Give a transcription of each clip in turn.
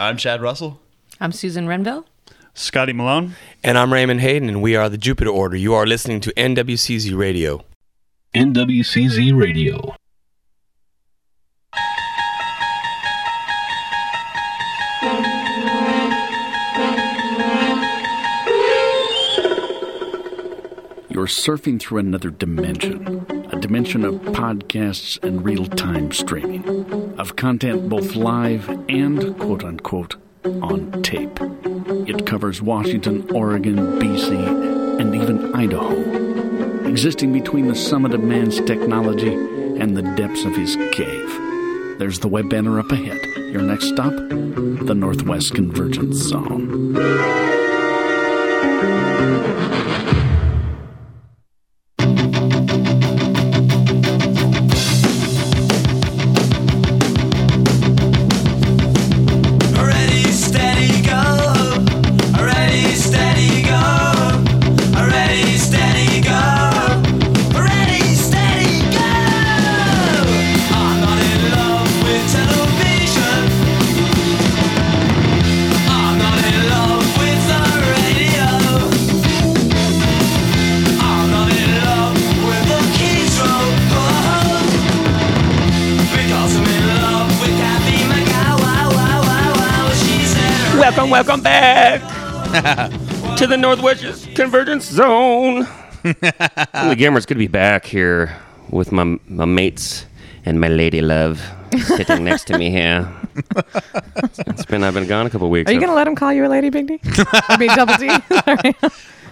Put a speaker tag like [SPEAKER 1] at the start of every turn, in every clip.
[SPEAKER 1] I'm Chad Russell.
[SPEAKER 2] I'm Susan Renville.
[SPEAKER 3] Scotty Malone.
[SPEAKER 4] And I'm Raymond Hayden, and we are the Jupiter Order. You are listening to NWCZ Radio.
[SPEAKER 5] NWCZ Radio.
[SPEAKER 6] You're surfing through another dimension, a dimension of podcasts and real time streaming, of content both live and quote unquote on tape. It covers Washington, Oregon, BC, and even Idaho, existing between the summit of man's technology and the depths of his cave. There's the web banner up ahead. Your next stop, the Northwest Convergence Zone.
[SPEAKER 7] The
[SPEAKER 4] Northwest Convergence Zone. the Gammer's good to be back here with my, my mates and my lady love sitting next to me here. It's been I've been gone a couple weeks.
[SPEAKER 8] Are you going to let him call you a lady, Big D? I mean, double D? Sorry.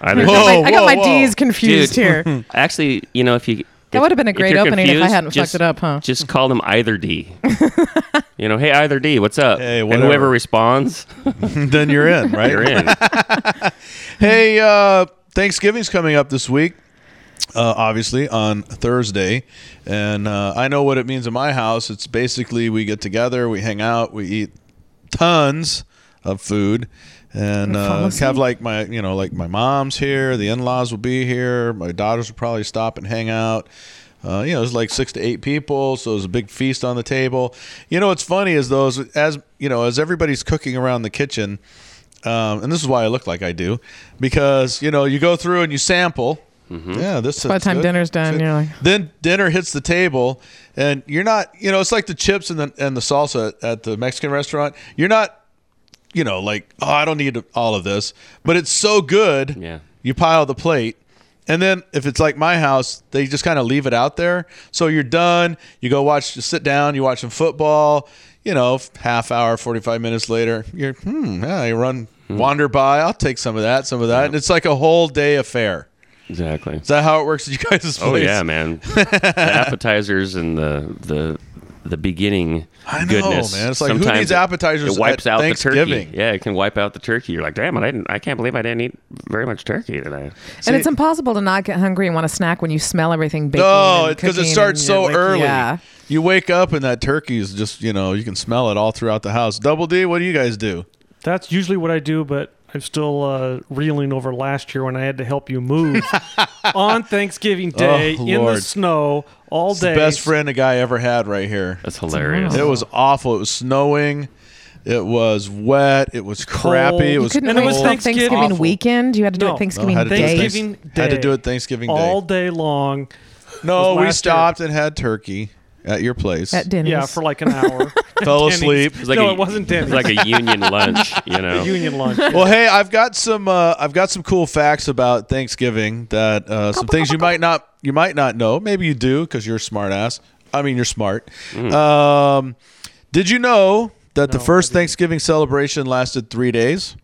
[SPEAKER 4] I
[SPEAKER 8] I
[SPEAKER 4] don't-
[SPEAKER 8] got my, I got
[SPEAKER 1] whoa,
[SPEAKER 8] my
[SPEAKER 1] whoa.
[SPEAKER 8] D's confused
[SPEAKER 4] Dude.
[SPEAKER 8] here.
[SPEAKER 4] Actually, you know, if you
[SPEAKER 8] That would have been a great
[SPEAKER 4] you're
[SPEAKER 8] opening if I hadn't
[SPEAKER 4] just-
[SPEAKER 8] fucked it up, huh?
[SPEAKER 4] Just call them either D. you know, hey either D, what's up?
[SPEAKER 1] Hey,
[SPEAKER 4] and whoever responds,
[SPEAKER 1] then you're in, right?
[SPEAKER 4] you're in.
[SPEAKER 1] Hey, uh, Thanksgiving's coming up this week. Uh, obviously on Thursday, and uh, I know what it means in my house. It's basically we get together, we hang out, we eat tons of food, and uh,
[SPEAKER 8] asleep.
[SPEAKER 1] have like my you know like my mom's here, the in-laws will be here, my daughters will probably stop and hang out. Uh, you know, it's like six to eight people, so there's a big feast on the table. You know, what's funny is those as you know as everybody's cooking around the kitchen um, and this is why I look like I do, because you know you go through and you sample. Yeah, this.
[SPEAKER 8] By the time
[SPEAKER 1] good.
[SPEAKER 8] dinner's done, you're like-
[SPEAKER 1] Then dinner hits the table, and you're not. You know, it's like the chips and the and the salsa at the Mexican restaurant. You're not. You know, like oh, I don't need all of this, but it's so good.
[SPEAKER 4] Yeah.
[SPEAKER 1] You pile the plate. And then if it's like my house, they just kind of leave it out there. So you're done. You go watch, you sit down, you watch some football. You know, half hour, forty five minutes later, you're hmm, yeah, you run, wander by. I'll take some of that, some of that, and it's like a whole day affair.
[SPEAKER 4] Exactly.
[SPEAKER 1] Is that how it works at you guys' place?
[SPEAKER 4] Oh yeah, man. the appetizers and the the the beginning
[SPEAKER 1] I know,
[SPEAKER 4] goodness.
[SPEAKER 1] man. It's like, who needs appetizers
[SPEAKER 4] It wipes
[SPEAKER 1] at
[SPEAKER 4] out the turkey. Yeah, it can wipe out the turkey. You're like, damn it, I didn't. I can't believe I didn't eat very much turkey today.
[SPEAKER 8] and it's impossible to not get hungry and want to snack when you smell everything baking.
[SPEAKER 1] No, because it starts so
[SPEAKER 8] like,
[SPEAKER 1] early.
[SPEAKER 8] Yeah.
[SPEAKER 1] You wake up and that turkey is just, you know, you can smell it all throughout the house. Double D, what do you guys do?
[SPEAKER 3] That's usually what I do, but I'm still uh, reeling over last year when I had to help you move on Thanksgiving Day
[SPEAKER 1] Oh,
[SPEAKER 3] in the snow all
[SPEAKER 1] It's the
[SPEAKER 3] day.
[SPEAKER 1] best friend a guy ever had right here.
[SPEAKER 4] That's hilarious.
[SPEAKER 1] It was awful. It was snowing. It was wet. It was crappy. It
[SPEAKER 3] Cold.
[SPEAKER 1] was
[SPEAKER 8] Couldn't
[SPEAKER 3] And it
[SPEAKER 8] wait
[SPEAKER 3] was
[SPEAKER 8] till
[SPEAKER 3] Thanksgiving-
[SPEAKER 8] Thanksgiving weekend. You had to do
[SPEAKER 3] No.
[SPEAKER 8] it Thanksgiving
[SPEAKER 1] No, had to do it
[SPEAKER 8] Day.
[SPEAKER 3] Thanksgiving
[SPEAKER 1] Had to do it Thanksgiving Day.
[SPEAKER 3] all day long.
[SPEAKER 1] no, we
[SPEAKER 3] last year.
[SPEAKER 1] stopped and had turkey at your place.
[SPEAKER 8] At Denny's.
[SPEAKER 3] Yeah, for like an hour.
[SPEAKER 1] Fell
[SPEAKER 3] Denny's.
[SPEAKER 1] asleep.
[SPEAKER 4] It's like
[SPEAKER 3] no,
[SPEAKER 4] a-
[SPEAKER 3] it wasn't Denny's.
[SPEAKER 4] It's like a union lunch, you know.
[SPEAKER 3] a union lunch.
[SPEAKER 1] Well, hey, I've got some. Uh, I've got some cool facts about Thanksgiving. That uh, some things you might not you might not know. Maybe you do because you're a smart ass. I mean, you're smart. Um, did you know that the first Thanksgiving celebration lasted three days?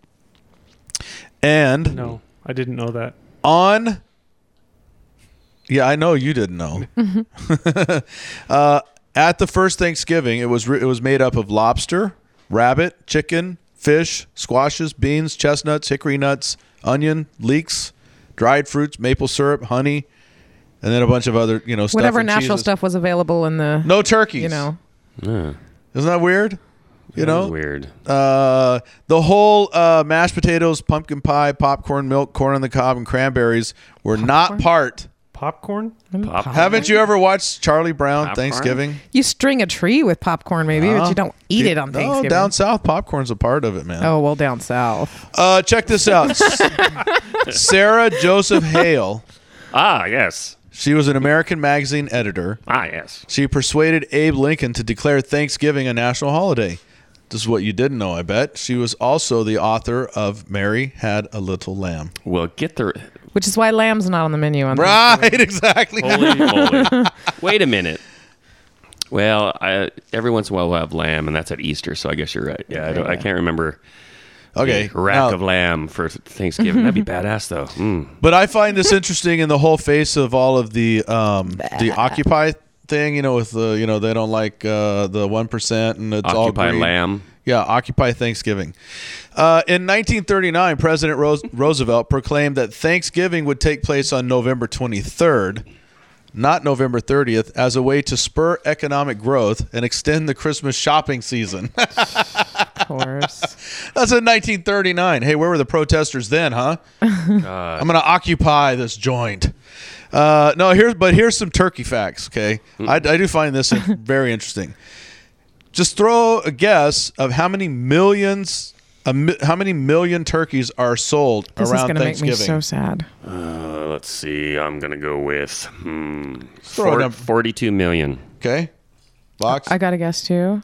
[SPEAKER 1] And
[SPEAKER 3] No, I didn't know that.
[SPEAKER 1] on yeah i know you didn't know uh, at the first thanksgiving it was re- it was made up of lobster rabbit chicken fish squashes beans chestnuts hickory nuts onion leeks dried fruits maple syrup honey and then a bunch of other you know stuff
[SPEAKER 8] Whatever
[SPEAKER 1] and
[SPEAKER 8] natural
[SPEAKER 1] cheeses.
[SPEAKER 8] stuff was available in the.
[SPEAKER 1] no turkeys
[SPEAKER 8] You know.
[SPEAKER 4] Yeah,
[SPEAKER 1] isn't that weird you
[SPEAKER 4] that
[SPEAKER 1] know
[SPEAKER 4] was weird.
[SPEAKER 1] uh, the whole uh, mashed potatoes, pumpkin pie, popcorn, milk, corn on the cob, and cranberries were not part
[SPEAKER 3] Popcorn?
[SPEAKER 4] Pop-
[SPEAKER 1] Haven't you ever watched Charlie Brown
[SPEAKER 4] Popcorn?
[SPEAKER 1] Thanksgiving?
[SPEAKER 8] You string a tree with popcorn, maybe, but you don't eat it on
[SPEAKER 1] No,
[SPEAKER 8] Thanksgiving.
[SPEAKER 1] down south, popcorn's a part of it, man.
[SPEAKER 8] oh well, down south.
[SPEAKER 1] Uh, check this out. Sarah Joseph Hale.
[SPEAKER 4] Ah, yes.
[SPEAKER 1] She was an American magazine editor.
[SPEAKER 4] Ah, yes.
[SPEAKER 1] She persuaded Abe Lincoln to declare Thanksgiving a national holiday. This is what you didn't know, I bet. She was also the author of Mary Had a Little Lamb.
[SPEAKER 4] Well, get the
[SPEAKER 8] Which is why lamb's not on the menu on
[SPEAKER 1] Right, exactly.
[SPEAKER 4] holy moly. Wait a minute. Well, I, every once in a while we'll have lamb, and that's at Easter, so I guess you're right. Yeah, I, don't, I can't remember.
[SPEAKER 1] Okay.
[SPEAKER 4] a rack
[SPEAKER 1] now-
[SPEAKER 4] of lamb for Thanksgiving. That'd be badass, though. Mm.
[SPEAKER 1] But I find this interesting in the whole face of all of the um, the Occupy thing. You know, with the you know they don't like uh, the one percent and it's all
[SPEAKER 4] Occupy
[SPEAKER 1] green.
[SPEAKER 4] lamb.
[SPEAKER 1] Yeah, Occupy Thanksgiving. Uh, in 1939, President Ros- Roosevelt proclaimed that Thanksgiving would take place on November 23rd, not November 30th, as a way to spur economic growth and extend the Christmas shopping season.
[SPEAKER 8] Of course.
[SPEAKER 1] That's in 1939. Hey, where were the protesters then, huh? I'm going to occupy this joint. Uh, no, here's but here's some turkey facts. Okay, I, I do find this very interesting. Just throw a guess of how many millions, mi- how many million turkeys are sold
[SPEAKER 8] This is
[SPEAKER 1] around
[SPEAKER 8] gonna make me
[SPEAKER 1] Thanksgiving.
[SPEAKER 8] so sad.
[SPEAKER 4] Uh, let's see. I'm gonna go with hmm,
[SPEAKER 1] Throw a
[SPEAKER 4] four- 42 million.
[SPEAKER 1] okay, box
[SPEAKER 8] I got a guess too.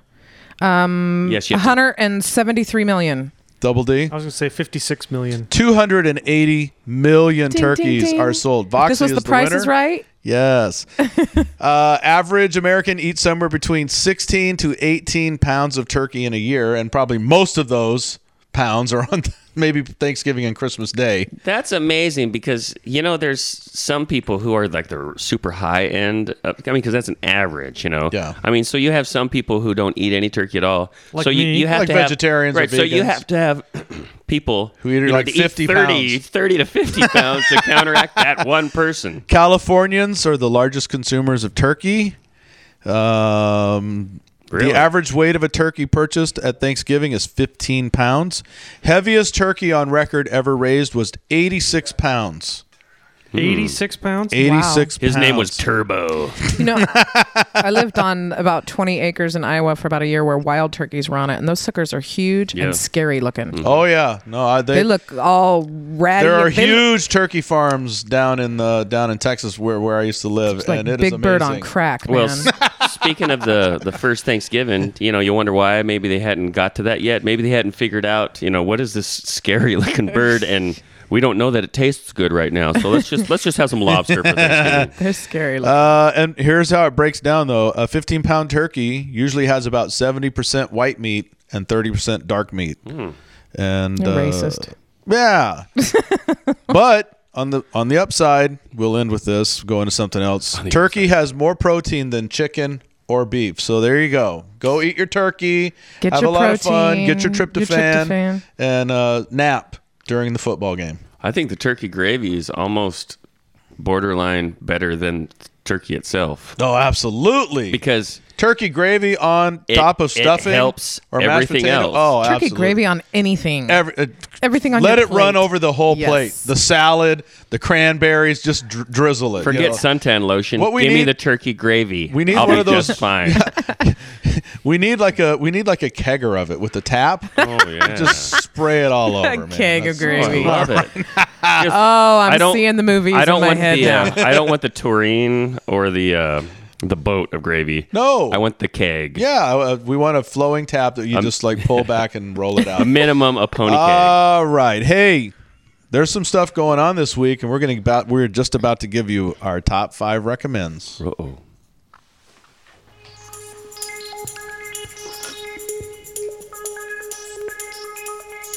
[SPEAKER 4] yes, you have to-
[SPEAKER 8] 173 million.
[SPEAKER 1] Double D.
[SPEAKER 3] I was going to say 56 million.
[SPEAKER 1] 280 million
[SPEAKER 8] Ding, ding,
[SPEAKER 1] turkeys
[SPEAKER 8] ding.
[SPEAKER 1] are sold.
[SPEAKER 8] If
[SPEAKER 1] Voxy
[SPEAKER 8] this was
[SPEAKER 1] is
[SPEAKER 8] the price is right.
[SPEAKER 1] Yes. uh, average American eats somewhere between 16 to 18 pounds of turkey in a year, and probably most of those pounds are on maybe Thanksgiving and Christmas Day.
[SPEAKER 4] That's amazing because you know there's some people who are like the super high end. I mean, because that's an average, you know.
[SPEAKER 1] Yeah.
[SPEAKER 4] I mean, so you have some people who don't eat any turkey at all.
[SPEAKER 3] Like
[SPEAKER 4] so you,
[SPEAKER 3] me.
[SPEAKER 4] you have
[SPEAKER 1] Like
[SPEAKER 4] to have-
[SPEAKER 1] vegetarians or
[SPEAKER 4] right? So you have to have people
[SPEAKER 1] Who eat
[SPEAKER 4] know,
[SPEAKER 1] like
[SPEAKER 4] to
[SPEAKER 1] 50
[SPEAKER 4] 30,
[SPEAKER 1] pounds.
[SPEAKER 4] 30 to 50 pounds to counteract that one person.
[SPEAKER 1] Californians are the largest consumers of turkey. Um,
[SPEAKER 4] Really?
[SPEAKER 1] The average weight of a turkey purchased at Thanksgiving is 15 pounds. Heaviest turkey on record ever raised was 86 pounds. Hmm.
[SPEAKER 3] 86 pounds?
[SPEAKER 1] 86
[SPEAKER 4] His name was
[SPEAKER 1] pounds.
[SPEAKER 4] Turbo.
[SPEAKER 8] You know, I lived on about 20 acres in Iowa for about a year where wild turkeys were on it, and those suckers are huge
[SPEAKER 4] Yeah.
[SPEAKER 8] and scary looking. Mm-hmm.
[SPEAKER 1] Oh yeah, no, I, they,
[SPEAKER 8] They look all ratty.
[SPEAKER 1] There are
[SPEAKER 8] They look
[SPEAKER 1] huge turkey farms down in the down in Texas where, where I used to live,
[SPEAKER 8] like
[SPEAKER 1] and it is
[SPEAKER 8] Big
[SPEAKER 1] amazing.
[SPEAKER 8] Bird on crack, man.
[SPEAKER 4] Well, s- speaking of the the first Thanksgiving, you know, you wonder why maybe they hadn't got to that yet. Maybe they hadn't figured out, you know, what is this scary looking bird, and we don't know that it tastes good right now. So let's just let's just have some lobster for Thanksgiving.
[SPEAKER 8] They're scary. looking.
[SPEAKER 1] Uh, and here's how it breaks down though: a 15 pound turkey usually has about 70 percent white meat and 30 percent dark meat. And
[SPEAKER 8] You're
[SPEAKER 1] uh,
[SPEAKER 8] racist.
[SPEAKER 1] Yeah, but on the on the upside, we'll end with this. Go into something else. Turkey has more protein than chicken or beef. So there you go. Go eat your turkey.
[SPEAKER 8] Get
[SPEAKER 1] have
[SPEAKER 8] your
[SPEAKER 1] a lot of fun. Get your
[SPEAKER 8] protein,
[SPEAKER 1] tryptophan,
[SPEAKER 8] your tryptophan.
[SPEAKER 1] and uh, nap during the football game.
[SPEAKER 4] I think the turkey gravy is almost borderline better than turkey itself
[SPEAKER 1] Oh, absolutely.
[SPEAKER 4] because
[SPEAKER 1] turkey gravy on
[SPEAKER 4] It-
[SPEAKER 1] top of stuffing
[SPEAKER 4] helps
[SPEAKER 1] or mashed
[SPEAKER 4] everything
[SPEAKER 1] potato.
[SPEAKER 4] else.
[SPEAKER 1] Oh,
[SPEAKER 8] Turkey
[SPEAKER 1] absolutely.
[SPEAKER 8] gravy on anything.
[SPEAKER 1] Every, uh,
[SPEAKER 8] Everything on
[SPEAKER 1] let
[SPEAKER 8] your
[SPEAKER 1] it run over the whole
[SPEAKER 8] Yes.
[SPEAKER 1] plate. The salad, the cranberries, just dr- drizzle it. you
[SPEAKER 4] forget
[SPEAKER 1] know.
[SPEAKER 4] suntan lotion.
[SPEAKER 1] What we
[SPEAKER 4] Give me the turkey gravy.
[SPEAKER 1] we need
[SPEAKER 4] I'll
[SPEAKER 1] one
[SPEAKER 4] be
[SPEAKER 1] of those-
[SPEAKER 4] just fine.
[SPEAKER 1] We need like a we need like a kegger of it with the tap.
[SPEAKER 4] oh yeah,
[SPEAKER 1] Just spray it all over.
[SPEAKER 8] A
[SPEAKER 1] man.
[SPEAKER 8] keg of
[SPEAKER 1] That's-
[SPEAKER 8] gravy.
[SPEAKER 4] I love it. Just-
[SPEAKER 8] Oh, I'm
[SPEAKER 4] I don't-
[SPEAKER 8] seeing the movies
[SPEAKER 4] I don't
[SPEAKER 8] in my
[SPEAKER 4] want
[SPEAKER 8] head
[SPEAKER 4] the
[SPEAKER 8] now.
[SPEAKER 4] uh, I don't want the tureen or the uh, the boat of gravy.
[SPEAKER 1] No.
[SPEAKER 4] I want the keg.
[SPEAKER 1] Yeah, uh, we want a flowing tap that you just like pull back and roll it
[SPEAKER 4] A
[SPEAKER 1] out.
[SPEAKER 4] minimum a pony keg.
[SPEAKER 1] All right. Hey, there's some stuff going on this week, and we're going to about we're just about to give you our top five recommends.
[SPEAKER 4] Uh-oh.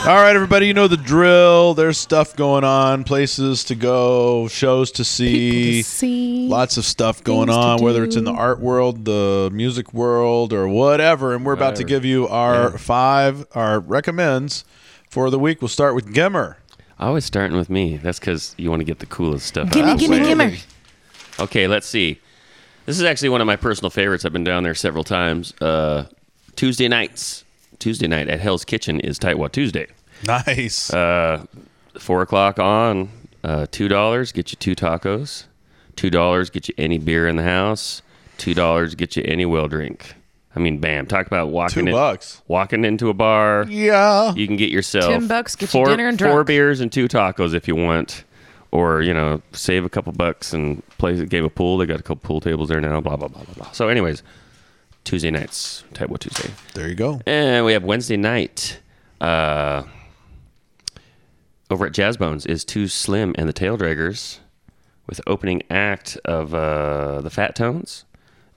[SPEAKER 1] All right, everybody, you know the drill. There's stuff going on, places to go, shows to see.
[SPEAKER 8] To see.
[SPEAKER 1] Lots of stuff going on, whether it's in the art world, the music world, or whatever. And we're about to give you our
[SPEAKER 4] Yeah.
[SPEAKER 1] five, our recommends for the week. We'll start with Gimmer.
[SPEAKER 4] Always starting with me. That's because you want to get the coolest stuff.
[SPEAKER 8] Gimme,
[SPEAKER 4] out.
[SPEAKER 8] gimme,
[SPEAKER 1] Absolutely.
[SPEAKER 8] gimme.
[SPEAKER 4] Okay, let's see. This is actually one of my personal favorites. I've been down there several times. Uh, Tuesday nights. Tuesday night at Hell's Kitchen is Tightwad Tuesday.
[SPEAKER 1] Nice.
[SPEAKER 4] Uh, four o'clock on. Uh, two dollars get you two tacos. Two dollars get you any beer in the house. Two dollars get you any well drink. I mean, bam! Talk about walking
[SPEAKER 1] Two
[SPEAKER 4] in,
[SPEAKER 1] bucks.
[SPEAKER 4] walking into a bar.
[SPEAKER 1] Yeah.
[SPEAKER 4] You can get yourself
[SPEAKER 8] Ten bucks, get you dinner and
[SPEAKER 4] four beers and two tacos if you want, or you know, save a couple bucks and play Gave a game of pool. They got a couple pool tables there now. Blah blah blah blah blah. So, anyways, Tuesday nights, Tightwad Tuesday,
[SPEAKER 1] There you go.
[SPEAKER 4] and we have Wednesday night. Uh, over at Jazz Bones is Too Slim and the Tail Draggers, with opening act of uh, the Fat Tones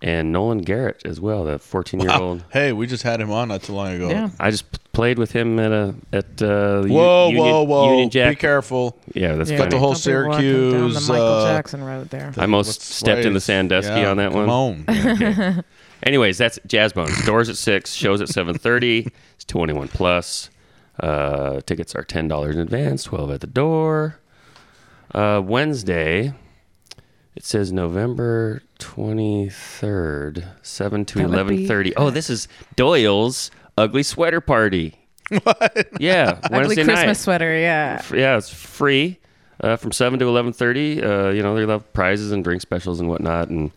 [SPEAKER 4] and Nolan Garrett as well, the 14 year old.
[SPEAKER 1] Hey, we just had him on not too long ago.
[SPEAKER 8] Yeah.
[SPEAKER 4] I just p- played with him at a at uh, the U-
[SPEAKER 1] Whoa,
[SPEAKER 4] Union,
[SPEAKER 1] whoa, whoa!
[SPEAKER 4] Union Jack.
[SPEAKER 1] Be careful.
[SPEAKER 4] Yeah, that's
[SPEAKER 8] Yeah,
[SPEAKER 4] got
[SPEAKER 1] the whole
[SPEAKER 8] don't be down the Michael
[SPEAKER 1] uh,
[SPEAKER 8] Jackson Road there.
[SPEAKER 4] I almost
[SPEAKER 1] What's
[SPEAKER 4] stepped in the
[SPEAKER 1] right?
[SPEAKER 4] Sandusky
[SPEAKER 1] Yeah,
[SPEAKER 4] on that
[SPEAKER 1] come
[SPEAKER 4] one.
[SPEAKER 1] on.
[SPEAKER 4] Anyways, that's Jazz Bones. Doors at six, shows at seven thirty. It's twenty one plus. Uh, tickets are ten dollars in advance, twelve at the door. Uh, Wednesday, it says November twenty third, seven to eleven thirty. be- Oh, this is Doyle's ugly sweater party. What? Yeah,
[SPEAKER 8] Ugly Christmas
[SPEAKER 4] night.
[SPEAKER 8] sweater, yeah.
[SPEAKER 4] Yeah, it's free uh, from seven to eleven thirty. Uh, you know, they love prizes and drink specials and whatnot. And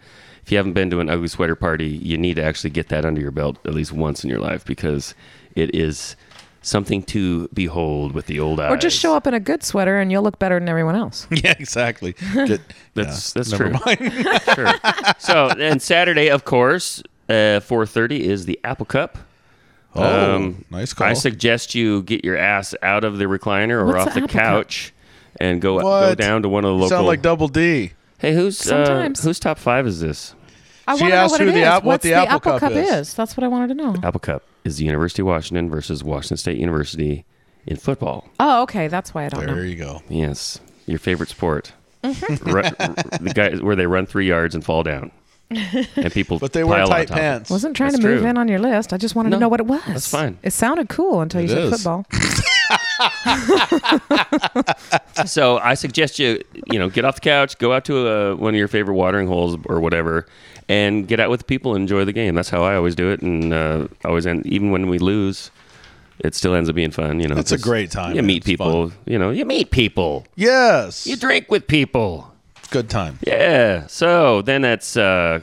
[SPEAKER 4] if you haven't been to an ugly sweater party, you need to actually get that under your belt at least once in your life because it is something to behold with the old eyes.
[SPEAKER 8] Or just show up in a good sweater and you'll look better than everyone else.
[SPEAKER 1] yeah, exactly. Get,
[SPEAKER 4] That's
[SPEAKER 1] yeah,
[SPEAKER 4] that's
[SPEAKER 1] never
[SPEAKER 4] true.
[SPEAKER 1] mind.
[SPEAKER 4] sure. So and Saturday, of course, uh, four thirty is the Apple Cup.
[SPEAKER 1] Oh, nice call.
[SPEAKER 4] Um, I suggest you get your ass out of the recliner or
[SPEAKER 8] What's
[SPEAKER 4] off
[SPEAKER 8] the
[SPEAKER 4] the,
[SPEAKER 8] Apple Cup?
[SPEAKER 4] couch and go go down to one of the
[SPEAKER 1] You
[SPEAKER 4] local.
[SPEAKER 1] Sound like Double D.
[SPEAKER 4] Hey, who's uh,
[SPEAKER 8] Sometimes.
[SPEAKER 4] whose top five is this?
[SPEAKER 8] I
[SPEAKER 1] She
[SPEAKER 8] want to know
[SPEAKER 1] asked
[SPEAKER 8] what
[SPEAKER 1] who the
[SPEAKER 8] is.
[SPEAKER 1] app- what
[SPEAKER 8] What's
[SPEAKER 1] the
[SPEAKER 8] the,
[SPEAKER 1] Apple
[SPEAKER 8] Apple
[SPEAKER 1] Cup
[SPEAKER 8] Cup,
[SPEAKER 1] is.
[SPEAKER 8] is. That's what I wanted to know.
[SPEAKER 4] Apple Cup is the University of Washington versus Washington State University in football.
[SPEAKER 8] Oh, okay. That's why I don't know.
[SPEAKER 1] There
[SPEAKER 8] know.
[SPEAKER 1] you go.
[SPEAKER 4] Yes, your favorite sport.
[SPEAKER 8] Mm-hmm.
[SPEAKER 4] Ru- the guy where they run three yards and fall down, and people.
[SPEAKER 1] But they wear
[SPEAKER 4] pile on
[SPEAKER 1] tight
[SPEAKER 4] top of
[SPEAKER 1] pants.
[SPEAKER 8] Wasn't trying
[SPEAKER 4] That's
[SPEAKER 8] to move
[SPEAKER 4] true.
[SPEAKER 8] in on your list. I just wanted
[SPEAKER 4] No,
[SPEAKER 8] to know what it was.
[SPEAKER 4] that's fine.
[SPEAKER 8] It sounded cool until you
[SPEAKER 1] It
[SPEAKER 8] said
[SPEAKER 1] is.
[SPEAKER 8] football.
[SPEAKER 4] So I suggest you, you know, get off the couch, go out to uh one of your favorite watering holes or whatever, and get out with people and enjoy the game. That's how I always do it, and uh, always end. Even when we lose, it still ends up being fun. You know,
[SPEAKER 1] It's a great time,
[SPEAKER 4] You
[SPEAKER 1] man.
[SPEAKER 4] meet
[SPEAKER 1] It's
[SPEAKER 4] people. You know, you meet people.
[SPEAKER 1] Yes.
[SPEAKER 4] You drink with people.
[SPEAKER 1] Good time.
[SPEAKER 4] Yeah. So then that's uh,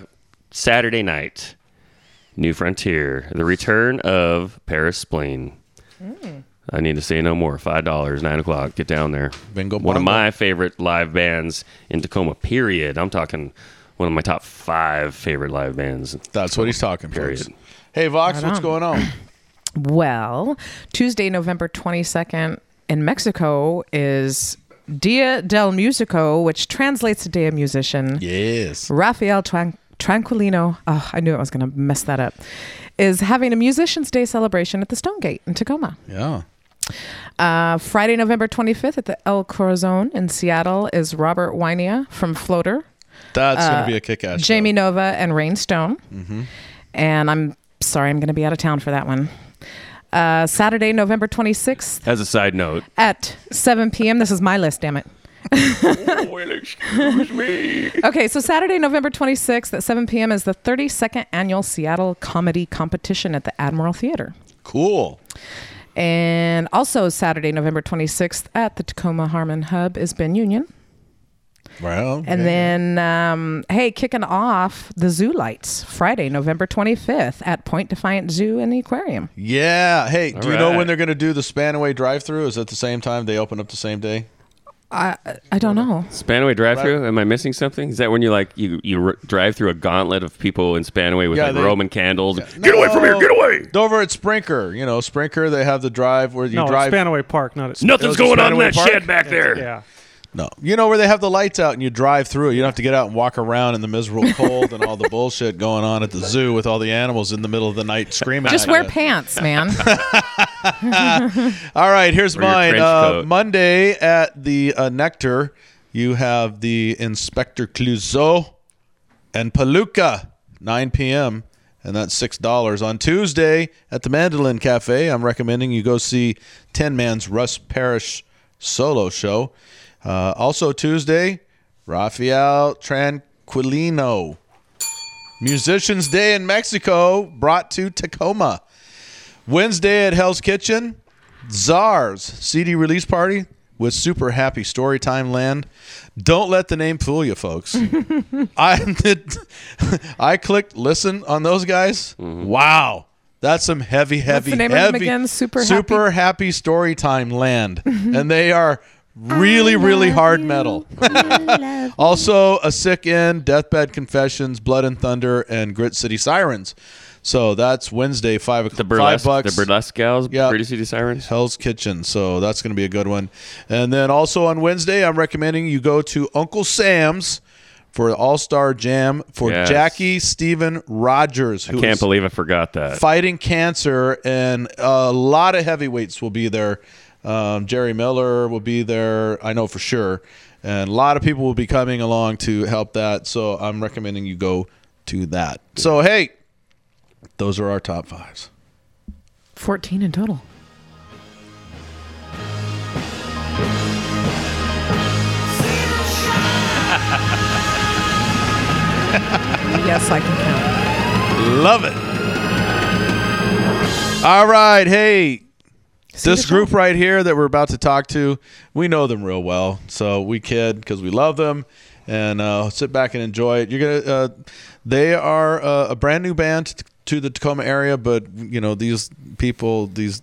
[SPEAKER 4] Saturday night. New Frontier. The return of Paris Spleen. I need to say no more. Five dollars, nine o'clock. Get down there.
[SPEAKER 1] Bingo
[SPEAKER 4] One of
[SPEAKER 1] bongo.
[SPEAKER 4] my favorite live bands in Tacoma. Period. I'm talking one of my top five favorite live bands.
[SPEAKER 1] That's what he's talking,
[SPEAKER 4] Period.
[SPEAKER 1] folks. Hey, Vox,
[SPEAKER 8] Right
[SPEAKER 1] what's
[SPEAKER 8] on.
[SPEAKER 1] going on?
[SPEAKER 8] Well, Tuesday, November 22nd in Mexico is Dia del Musico, which translates to Day of Musician.
[SPEAKER 1] yes.
[SPEAKER 8] Rafael Tran- Tranquilino, oh, I knew I was going to mess that up, is having a Musicians Day celebration at the Stonegate in Tacoma.
[SPEAKER 1] Yeah.
[SPEAKER 8] Uh, Friday, November 25th at the El Corazon in Seattle is Robert Wynia from Floater,
[SPEAKER 1] That's going to be a kick ass.
[SPEAKER 8] Uh, Jamie Nova, and Rain Stone. And I'm sorry, I'm going to be out of town for that one. Uh, Saturday, November 26th
[SPEAKER 4] As a side note.
[SPEAKER 8] at 7 p.m. This is my list, damn it.
[SPEAKER 4] well, excuse me.
[SPEAKER 8] Okay, so Saturday, November 26th at 7 p.m. is the 32nd annual Seattle Comedy Competition at the Admiral Theater.
[SPEAKER 1] Cool.
[SPEAKER 8] And also Saturday, November 26th at the Tacoma Harmon Hub is Ben Union.
[SPEAKER 1] Well,
[SPEAKER 8] And then, um, hey, kicking off the Zoo Lights Friday, November 25th at Point Defiance Zoo and the Aquarium.
[SPEAKER 1] yeah. Hey, do you know when they're going to do the Spanaway drive-through? Is it the same time they open up the same day?
[SPEAKER 8] I I don't know.
[SPEAKER 4] Spanaway drive-through. Am I missing something? Is that when you like you you r- drive through a gauntlet of people in Spanaway with
[SPEAKER 1] Yeah,
[SPEAKER 4] like
[SPEAKER 1] they-
[SPEAKER 4] Roman candles? Get away from here! Get away!
[SPEAKER 1] Over at Sprinker, you know, Sprinker, they have the drive where you
[SPEAKER 3] no,
[SPEAKER 1] drive.
[SPEAKER 3] Spanaway Park, not at
[SPEAKER 4] Nothing's going on in
[SPEAKER 1] Spanaway
[SPEAKER 4] that
[SPEAKER 1] Park?
[SPEAKER 4] shed back there.
[SPEAKER 3] Yeah.
[SPEAKER 1] No, you know where they have the lights out and you drive through it. You don't have to get out and walk around in the miserable cold and all the bullshit going on at the zoo with all the animals in the middle of the night screaming.
[SPEAKER 8] Just
[SPEAKER 1] at
[SPEAKER 8] wear
[SPEAKER 1] you.
[SPEAKER 8] pants, man.
[SPEAKER 1] All right, here's mine. Uh. Monday at the uh, Nectar, you have the Inspector Clouseau and Palooka, 9 p.m., and that's $6. On Tuesday at the Mandolin Cafe, I'm recommending you go see 10 Man's Russ Parrish solo show. Uh, also, Tuesday, Rafael Tranquilino. Musicians Day in Mexico brought to Tacoma. Wednesday at Hell's Kitchen, Czars CD release party with Super Happy Storytime Land. Don't let the name fool you, folks. I did, I clicked listen on those guys. Mm-hmm. Wow. That's some heavy, heavy,
[SPEAKER 8] the name of them
[SPEAKER 1] heavy,
[SPEAKER 8] again? Super
[SPEAKER 1] super happy Storytime Land, and they are really, really hard metal. also, a sick end, Deathbed Confessions, Blood and Thunder, and Grit City Sirens. So that's Wednesday, five o'clock.
[SPEAKER 4] The burlesque,
[SPEAKER 1] five bucks.
[SPEAKER 4] the burlesque gals,
[SPEAKER 1] Yeah.
[SPEAKER 4] Grit City Sirens.
[SPEAKER 1] Hell's Kitchen. So that's going to be a good one. And then also on Wednesday, I'm recommending you go to Uncle Sam's for All Star Jam for
[SPEAKER 4] Yes.
[SPEAKER 1] Jackie Stephen Rogers, who
[SPEAKER 4] Can't believe I forgot that.
[SPEAKER 1] fighting cancer, and a lot of heavyweights will be there. Um, Jerry Miller will be there, I know for sure. And a lot of people will be coming along to help that. So I'm recommending you go to that. So, hey, those are our top fives.
[SPEAKER 8] 14 in total. yes, I can count.
[SPEAKER 1] Love it. All right. Hey,
[SPEAKER 8] See
[SPEAKER 1] this
[SPEAKER 8] the show?
[SPEAKER 1] group right here that we're about to talk to, we know them real well. So we kid because we love them and uh, sit back and enjoy it. You're going to, uh, they are uh, a brand new band t- to the Tacoma area, but, you know, these people, these.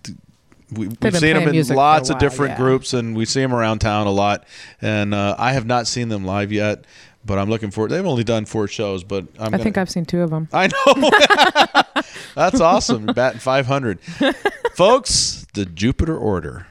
[SPEAKER 1] We, we've
[SPEAKER 8] been
[SPEAKER 1] seen them in lots of
[SPEAKER 8] while,
[SPEAKER 1] different
[SPEAKER 8] yeah.
[SPEAKER 1] groups, and we see them around town a lot. And uh, I have not seen them live yet, but I'm looking forward. They've only done four shows, but I'm
[SPEAKER 8] I
[SPEAKER 1] gonna,
[SPEAKER 8] think I've seen two of them.
[SPEAKER 1] I know. That's awesome. Batting 500. Folks, the Jupiter Order.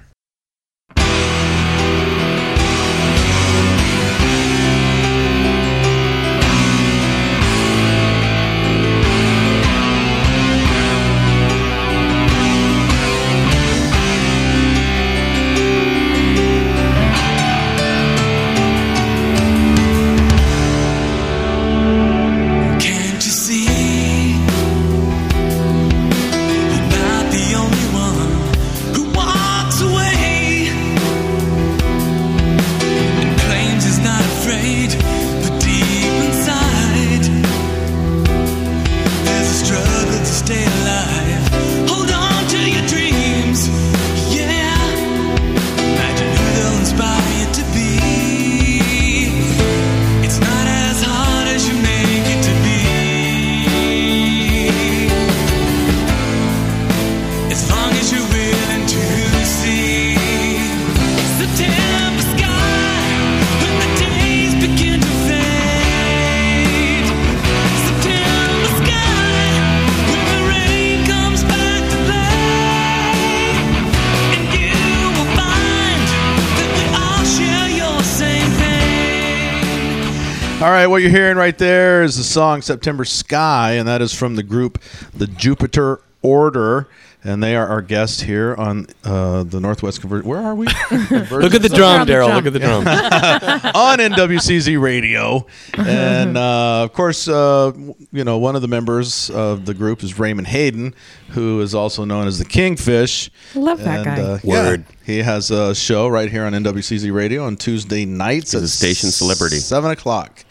[SPEAKER 1] Right, what you're hearing right there is the song September Sky, and that is from the group The Jupiter Order. And they are our guest here on uh, the Northwest Convert. Where are we?
[SPEAKER 2] Look at the drum, Daryl. Look at the drum.
[SPEAKER 1] on NWCZ Radio. And uh, of course, uh, you know, one of the members of the group is Raymond Hayden, who is also known as the Kingfish.
[SPEAKER 8] Love that
[SPEAKER 1] And,
[SPEAKER 8] guy.
[SPEAKER 1] uh, yeah,
[SPEAKER 2] Word.
[SPEAKER 1] he has a show right here on NWCZ Radio on Tuesday nights
[SPEAKER 4] He's
[SPEAKER 1] at
[SPEAKER 4] a station celebrity.
[SPEAKER 1] seven o'clock.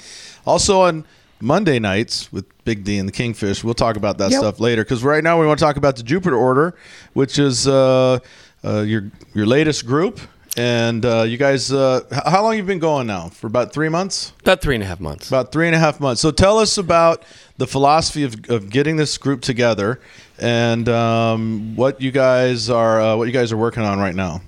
[SPEAKER 1] Also on Monday nights with Big D and the Kingfish. We'll talk about that
[SPEAKER 8] Yep.
[SPEAKER 1] stuff later because right now we want to talk about the Jupiter Order, which is uh, uh, your your latest group. And uh, you guys, uh, how long you been going now? For about three months.
[SPEAKER 2] About three and a half months.
[SPEAKER 1] About three and a half months. So tell us about the philosophy of, of getting this group together and um, what you guys are uh, what you guys are working on right now.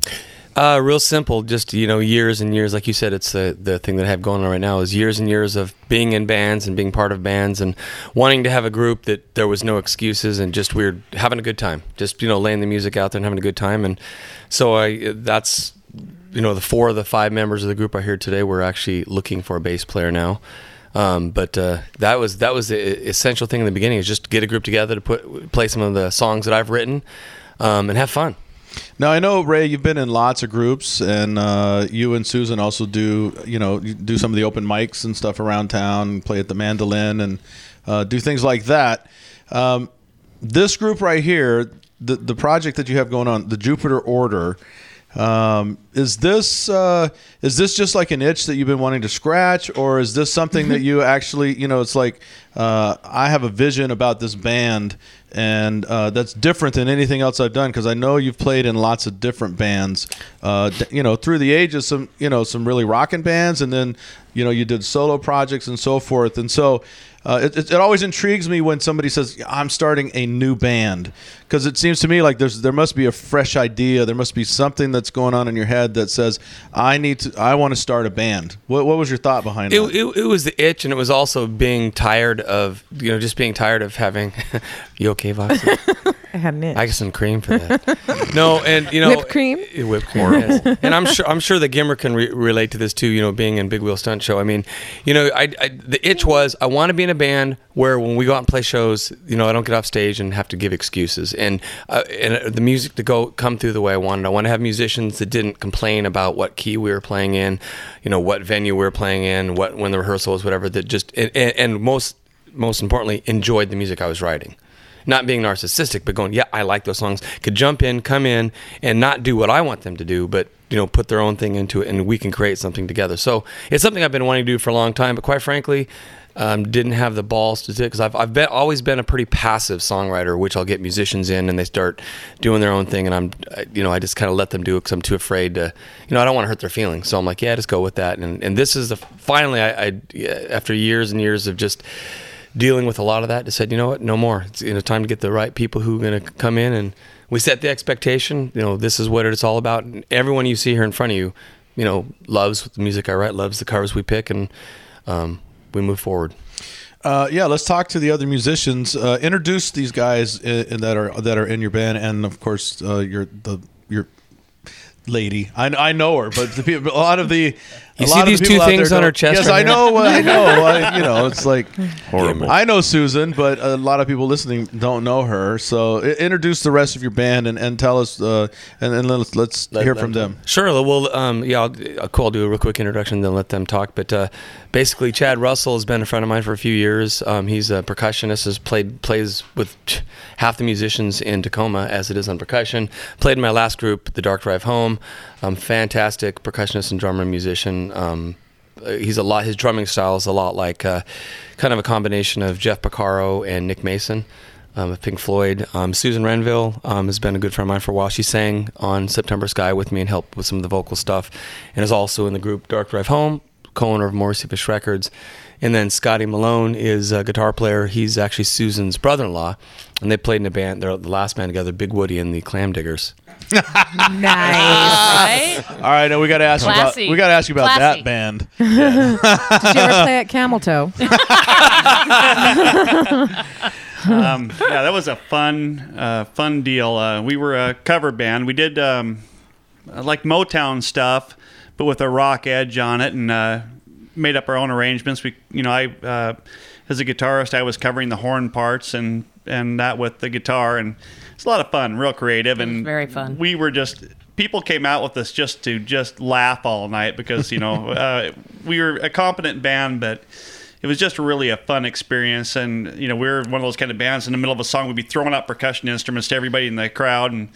[SPEAKER 2] Uh, real simple. Just you know, years and years. Like you said, it's the the thing that I have going on right now is years and years of being in bands and being part of bands and wanting to have a group that there was no excuses and just we were having a good time. Just you know, laying the music out there and having a good time. And so I that's you know the four of the five members of the group are here today. We're actually looking for a bass player now. Um, but uh, that was that was the essential thing in the beginning is just get a group together to put play some of the songs that I've written um, and have fun.
[SPEAKER 1] Now I know Ray, you've been in lots of groups, and uh, you and Susan also do you know do some of the open mics and stuff around town, play at the mandolin, and uh, do things like that. Um, this group right here, the the project that you have going on, the Jupiter Order. Um, is this uh, is this just like an itch that you've been wanting to scratch, or is this something that you actually, you know, it's like uh, I have a vision about this band, and uh, that's different than anything else I've done because I know you've played in lots of different bands, uh, you know, through the ages, some you know some really rocking bands, and then you know you did solo projects and so forth, and so. Uh, it, it, it always intrigues me when somebody says I'm starting a new band because it seems to me like there's there must be a fresh idea there must be something that's going on in your head that says I need to I want to start a band what, what was your thought behind
[SPEAKER 2] It,
[SPEAKER 1] that
[SPEAKER 2] it, it was the itch, and it was also being tired of you know just being tired of having. you okay, Vox?
[SPEAKER 8] I had an itch.
[SPEAKER 2] I got some cream for that. no, and you know
[SPEAKER 8] Whipped cream?
[SPEAKER 2] Eh, eh, whipped cream. yes. And I'm sure I'm sure that Gimmer can re- relate to this too. You know, being in Big Wheel Stunt Show. I mean, you know, I, I the itch was I want to be in a band where when we go out and play shows, you know, I don't get off stage and have to give excuses, and uh, and uh, the music to go come through the way I wanted. I want to have musicians that didn't complain about what key we were playing in, you know, what venue we were playing in, what when the rehearsal was, whatever. That just and, and, and most most importantly enjoyed the music I was writing not being narcissistic, but going, yeah, I like those songs. Could jump in, come in, and not do what I want them to do, but you know, put their own thing into it, and we can create something together. So it's something I've been wanting to do for a long time, but quite frankly, um, didn't have the balls to do it because I've I've been, always been a pretty passive songwriter, which I'll get musicians in and they start doing their own thing, and I'm, I- you know, I just kind of let them do it because I'm too afraid to, you know, I don't want to hurt their feelings. So I'm like, yeah, just go with that. And and this is the finally, I, I after years and years of just dealing with a lot of that, just said, you know what, no more. It's you know time to get the right people who are going to come in, and we set the expectation. You know, this is what it's all about. And everyone you see here in front of you, you know, loves the music I write, loves the covers we pick, and um, we move forward.
[SPEAKER 1] Uh, yeah, let's talk to the other musicians. Uh, introduce these guys i in, that are that are in your band, and of course, uh, your the your lady. I, I know her, but the a lot of the
[SPEAKER 2] You see
[SPEAKER 1] lot of the
[SPEAKER 2] these two things on her chest
[SPEAKER 1] Yes,
[SPEAKER 2] right
[SPEAKER 1] I
[SPEAKER 2] there?
[SPEAKER 1] know. I know. I, you know, it's like
[SPEAKER 4] Horrible.
[SPEAKER 1] I know Susan, but a lot of people listening don't know her. So introduce the rest of your band and, and tell us, uh, and then let's let's hear from them.
[SPEAKER 2] Sure. Well, um, yeah, I'll, I'll, cool, I'll do a real quick introduction, and then let them talk. But uh, basically, Chad Russell has been a friend of mine for a few years. Um, he's a percussionist, has played plays with half the musicians in Tacoma as it is on percussion. Played in my last group, The Dark Drive Home. Um, fantastic percussionist and drummer and musician. Um, uh, he's a lot. His drumming style is a lot like uh, kind of a combination of Jeff Porcaro and Nick Mason um, of Pink Floyd. Um, Susan Renville um, has been a good friend of mine for a while. She sang on September Sky with me and helped with some of the vocal stuff, and is also in the group Dark Drive Home, co-owner of Morrissey Fish Records. And then Scotty Malone is a guitar player. He's actually Susan's brother-in-law, and they played in a band. They're the last band together, Big Woody and the Clam Diggers.
[SPEAKER 8] nice.
[SPEAKER 9] right?
[SPEAKER 1] All right, now we got to ask you about
[SPEAKER 9] Classy.
[SPEAKER 1] we got to ask you about
[SPEAKER 9] Classy.
[SPEAKER 1] that band.
[SPEAKER 8] Did you ever play at Camel Toe?
[SPEAKER 10] um, yeah, that was a fun, uh, fun deal. Uh, we were a cover band. We did um, like Motown stuff, but with a rock edge on it, and uh, made up our own arrangements. We, you know, I uh, as a guitarist, I was covering the horn parts and and that with the guitar, and it's a lot of fun, real creative, and
[SPEAKER 9] very fun.
[SPEAKER 10] We were just people came out with us just to just laugh all night because you know uh, we were a competent band, but it was just really a fun experience. And you know, we were one of those kind of bands in the middle of a song, we'd be throwing out percussion instruments to everybody in the crowd and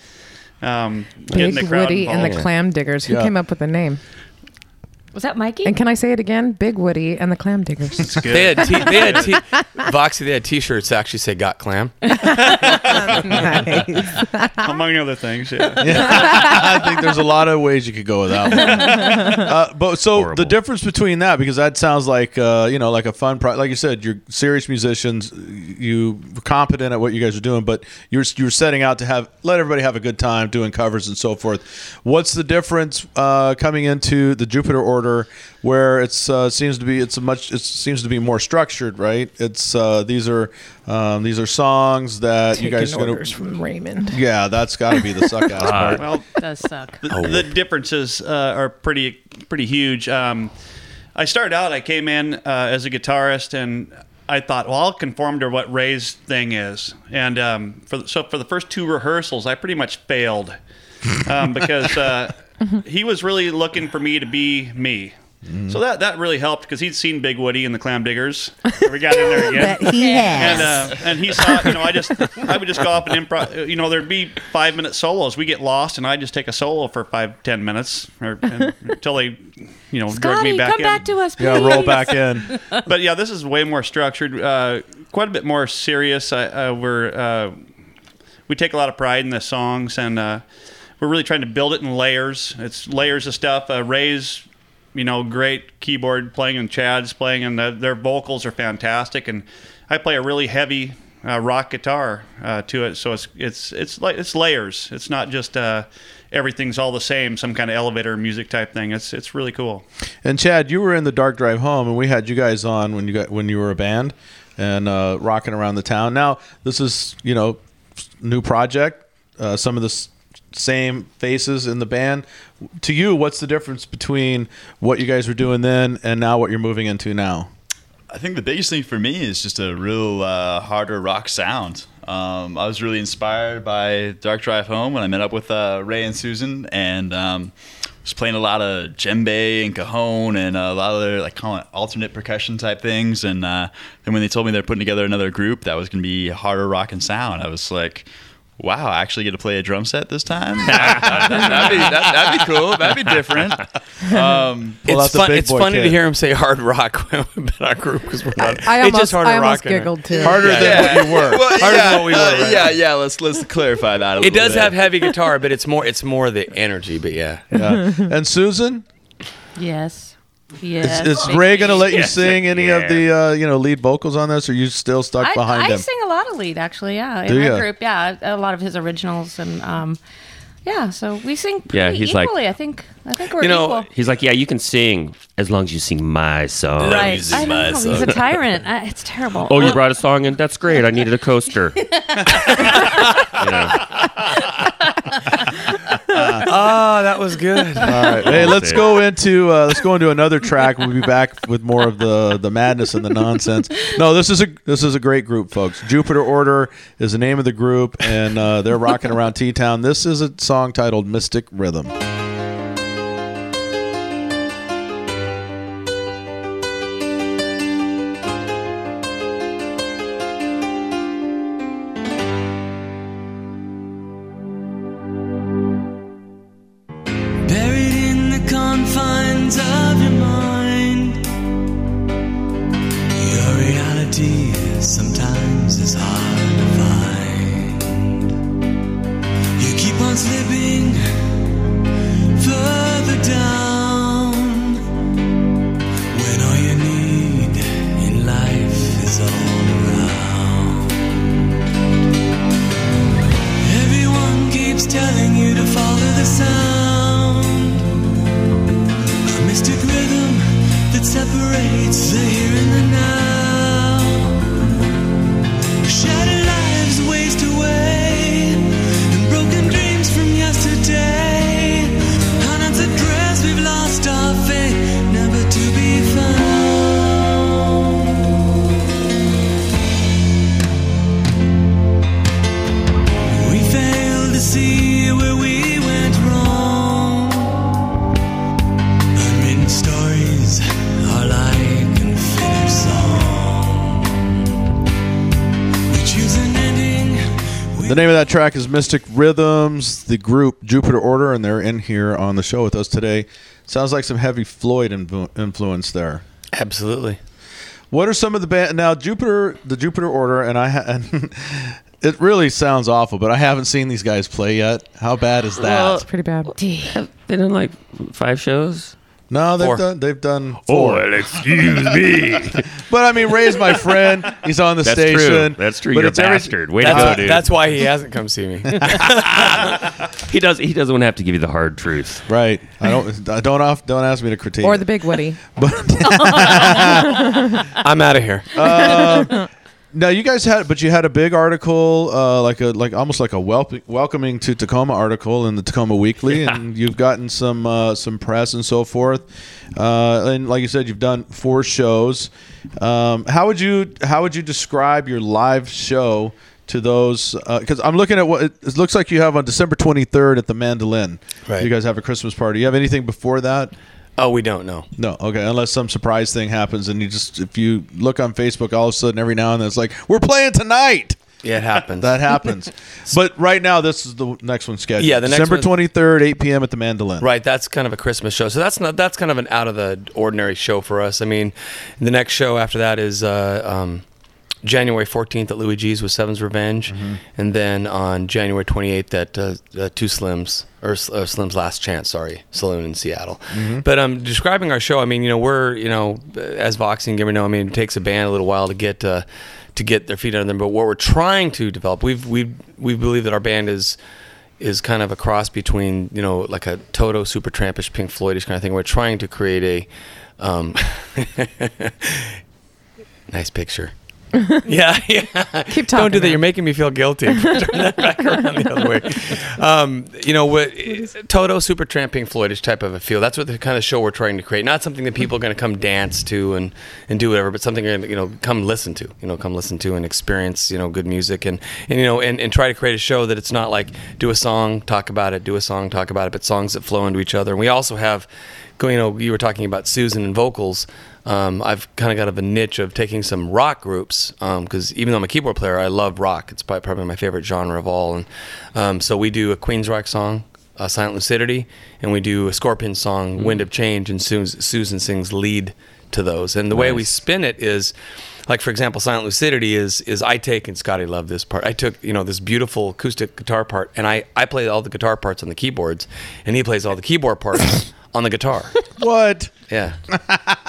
[SPEAKER 10] um, getting
[SPEAKER 8] Big
[SPEAKER 10] the crowd
[SPEAKER 8] Woody and the. Clam Diggers. Who
[SPEAKER 1] Yeah.
[SPEAKER 8] came up with the name?
[SPEAKER 9] Was that Mikey?
[SPEAKER 8] And can I say it again? Big Woody and the Clam Diggers.
[SPEAKER 10] It's good.
[SPEAKER 2] They had, t- they had t- Voxy. They had T-shirts that actually say "Got Clam."
[SPEAKER 8] nice.
[SPEAKER 10] among other things. Yeah.
[SPEAKER 1] I think there's a lot of ways you could go with that one. Uh, but so
[SPEAKER 4] Horrible.
[SPEAKER 1] the difference between that, because that sounds like uh, you know, like a fun, pro- like you said, you're serious musicians, You're competent at what you guys are doing, but you're you're setting out to have let everybody have a good time doing covers and so forth. What's the difference uh, coming into the Jupiter Order, where it's uh, seems to be it's a much it seems to be more structured, right? It's uh, these are um, these are songs that you guys
[SPEAKER 8] Taking
[SPEAKER 1] are gonna.
[SPEAKER 8] from Raymond.
[SPEAKER 1] Yeah, that's got to be the suck ass part.
[SPEAKER 10] Well,
[SPEAKER 9] does suck.
[SPEAKER 10] the, the differences uh, are pretty pretty huge. Um, I started out. I came in uh, as a guitarist, and I thought, well, I'll conform to what Ray's thing is. And um, for the, so for the first two rehearsals, I pretty much failed. um, because uh, he was really looking for me to be me.
[SPEAKER 1] Mm-hmm.
[SPEAKER 10] So that, that really helped because he'd seen Big Woody and the Clam Diggers. We got in there again.
[SPEAKER 11] Bet he has.
[SPEAKER 10] And uh, and he saw, you know, I just I would just go up and improv. You know, there'd be five minute solos. We get lost, and I just take a solo for five ten minutes or and, until they, you know, drug me back
[SPEAKER 9] come
[SPEAKER 10] in.
[SPEAKER 9] back to us, please.
[SPEAKER 1] Yeah, roll back in.
[SPEAKER 10] but yeah, this is way more structured, uh, quite a bit more serious. Uh, uh, we're uh, we take a lot of pride in the songs, and uh, we're really trying to build it in layers. It's layers of stuff. Uh, Ray's, you know, great keyboard playing, and Chad's playing, and the, their vocals are fantastic. And I play a really heavy uh, rock guitar uh, to it, so it's it's it's like it's layers. It's not just uh, everything's all the same, some kind of elevator music type thing. It's it's really cool.
[SPEAKER 1] And Chad, you were in the Dark Drive Home, and we had you guys on when you got when you were a band and uh, rocking around the town. Now this is you know new project. Uh, some of the s- same faces in the band. To you, what's the difference between what you guys were doing then and now what you're moving into now?
[SPEAKER 12] I think the biggest thing for me is just a real uh, harder rock sound. Um, I was really inspired by Dark Drive Home when I met up with uh, Ray and Susan, and um, was playing a lot of djembe and cajon and a lot of their like call it alternate percussion type things. And uh, then when they told me they're putting together another group that was going to be harder rock and sound, I was like. Wow, I actually get to play a drum set this time. that'd, be, that, that'd be cool. That'd be different. Um,
[SPEAKER 2] it's fun, it's funny
[SPEAKER 1] kid.
[SPEAKER 2] to hear him say hard rock about our group because we're not.
[SPEAKER 8] I
[SPEAKER 2] it's
[SPEAKER 8] almost,
[SPEAKER 2] just harder
[SPEAKER 8] I almost
[SPEAKER 2] rock it.
[SPEAKER 8] giggled too.
[SPEAKER 1] Harder
[SPEAKER 2] Yeah,
[SPEAKER 1] than
[SPEAKER 2] yeah.
[SPEAKER 1] what you were.
[SPEAKER 12] well,
[SPEAKER 2] Harder
[SPEAKER 12] yeah,
[SPEAKER 2] than what we were, right?
[SPEAKER 12] yeah, yeah. Let's let's clarify that. A little bit.
[SPEAKER 2] It does
[SPEAKER 12] bit.
[SPEAKER 2] have heavy guitar, but it's more it's more the energy. But yeah,
[SPEAKER 1] Yeah. And Susan,
[SPEAKER 9] Yes. Yes.
[SPEAKER 1] is, is Ray going to let you
[SPEAKER 4] Yes,
[SPEAKER 1] sing any
[SPEAKER 4] yeah.
[SPEAKER 1] of the uh, you know lead vocals on this, or are you still stuck
[SPEAKER 9] I,
[SPEAKER 1] behind
[SPEAKER 9] I
[SPEAKER 1] him?
[SPEAKER 9] sing a lot of lead actually. Yeah, in
[SPEAKER 1] Do
[SPEAKER 9] our
[SPEAKER 1] ya?
[SPEAKER 9] group. Yeah, a lot of his originals and um, yeah. So we sing pretty
[SPEAKER 4] Yeah, he's like-
[SPEAKER 9] I think. I think we're
[SPEAKER 2] You know,
[SPEAKER 9] equal.
[SPEAKER 4] He's like, yeah, you can sing as long as you sing my song.
[SPEAKER 9] Right. I know. He's a tyrant. Uh, it's terrible.
[SPEAKER 4] Oh, you brought a song and That's great. I needed a coaster. You know.
[SPEAKER 2] Oh, that was good.
[SPEAKER 1] All right, hey, let's go into uh, let's go into another track. We'll be back with more of the the madness and the nonsense. No, this is a this is a great group, folks. Jupiter Order is the name of the group, and uh, they're rocking around T Town. This is a song titled "Mystic Rhythm."
[SPEAKER 7] To
[SPEAKER 1] track is Mystic Rhythms. The group Jupiter Order, and they're in here on the show with us today. Sounds like some heavy Floyd influ- influence there.
[SPEAKER 2] Absolutely.
[SPEAKER 1] What are some of the band now? Jupiter, the Jupiter Order, and I. Ha- and it really sounds awful, but I haven't seen these guys play yet. How bad is that?
[SPEAKER 4] Well,
[SPEAKER 8] It's pretty bad.
[SPEAKER 4] They done like five shows.
[SPEAKER 1] No, they've
[SPEAKER 2] four.
[SPEAKER 1] done. They've done.
[SPEAKER 4] Oh, excuse me.
[SPEAKER 1] But I mean, Ray's my friend. He's on the
[SPEAKER 4] That's
[SPEAKER 1] station.
[SPEAKER 4] true. That's true.
[SPEAKER 1] But
[SPEAKER 4] You're a
[SPEAKER 1] it's every-
[SPEAKER 4] bastard. Way to
[SPEAKER 2] That's,
[SPEAKER 4] go,
[SPEAKER 2] why,
[SPEAKER 4] dude.
[SPEAKER 2] that's why he hasn't come see me.
[SPEAKER 4] he does. He doesn't want to have to give you the hard truth.
[SPEAKER 1] Right. I don't. I don't off. Don't ask me to critique.
[SPEAKER 8] Or the Big Woody.
[SPEAKER 2] I'm out of here.
[SPEAKER 1] Uh, Uh, no, you guys had, but you had a big article, uh, like a like almost like a wel- welcoming to Tacoma article in the Tacoma Weekly, and you've gotten some uh, some press and so forth. Uh, and like you said, you've done four shows. Um, how would you how would you describe your live show to those? Because I'm looking at what it, it looks like you have on December 23rd at the Mandolin.
[SPEAKER 2] Right.
[SPEAKER 1] You guys have a Christmas party. You have anything before that?
[SPEAKER 2] Oh, we don't know.
[SPEAKER 1] No. Okay. Unless some surprise thing happens, and you just if you look on Facebook, all of a sudden every now and then it's like we're playing tonight.
[SPEAKER 2] Yeah, it happens.
[SPEAKER 1] That happens. but right now, this is the next one scheduled.
[SPEAKER 2] Yeah, the next
[SPEAKER 1] December 23rd, 8 p.m. at the Mandolin.
[SPEAKER 2] Right, that's kind of a Christmas show. So that's not that's kind of an out of the ordinary show for us. I mean, the next show after that is uh, um, January 14th at Louie G's with Seven's Revenge,
[SPEAKER 1] Mm-hmm.
[SPEAKER 2] and then on January 28th at uh, uh, Two Slims or uh, Slim's Last Chance, sorry, Saloon in Seattle.
[SPEAKER 1] Mm-hmm.
[SPEAKER 2] But um, describing our show, I mean, you know, we're you know, as Voxy and Gimmer know, I mean, it takes a band a little while to get. Uh, to get their feet under them, but what we're trying to develop, we've we we believe that our band is is kind of a cross between you know like a Toto Supertrampish Pink Floydish kind of thing. We're trying to create a um, nice picture. yeah, yeah.
[SPEAKER 8] Keep talking.
[SPEAKER 2] Don't do that.
[SPEAKER 8] man.
[SPEAKER 2] You're making me feel guilty. Turn that back around the other way. Um, you know what? Toto Supertramp Pink Floydish type of a feel. That's what the kind of show we're trying to create. Not something that people are going to come dance to and, and do whatever, but something you're gonna, you know come listen to. You know, come listen to and experience you know good music and, and you know and, and try to create a show that it's not like do a song, talk about it, do a song, talk about it, but songs that flow into each other. And we also have, you know, you were talking about Susan and vocals. Um, I've kind of got of a niche of taking some rock groups because even though I'm a keyboard player, I love rock. It's probably, probably my favorite genre of all. And um, so we do a Queensrÿche song, uh, Silent Lucidity, and we do a Scorpion song, Wind of Change, and Susan, Susan sings lead to those. And the way we spin it is, like for example, Silent Lucidity is is I take and Scotty loved this part. I took you know this beautiful acoustic guitar part, and I I play all the guitar parts on the keyboards, and he plays all the keyboard parts on the guitar.
[SPEAKER 1] What?
[SPEAKER 2] Yeah.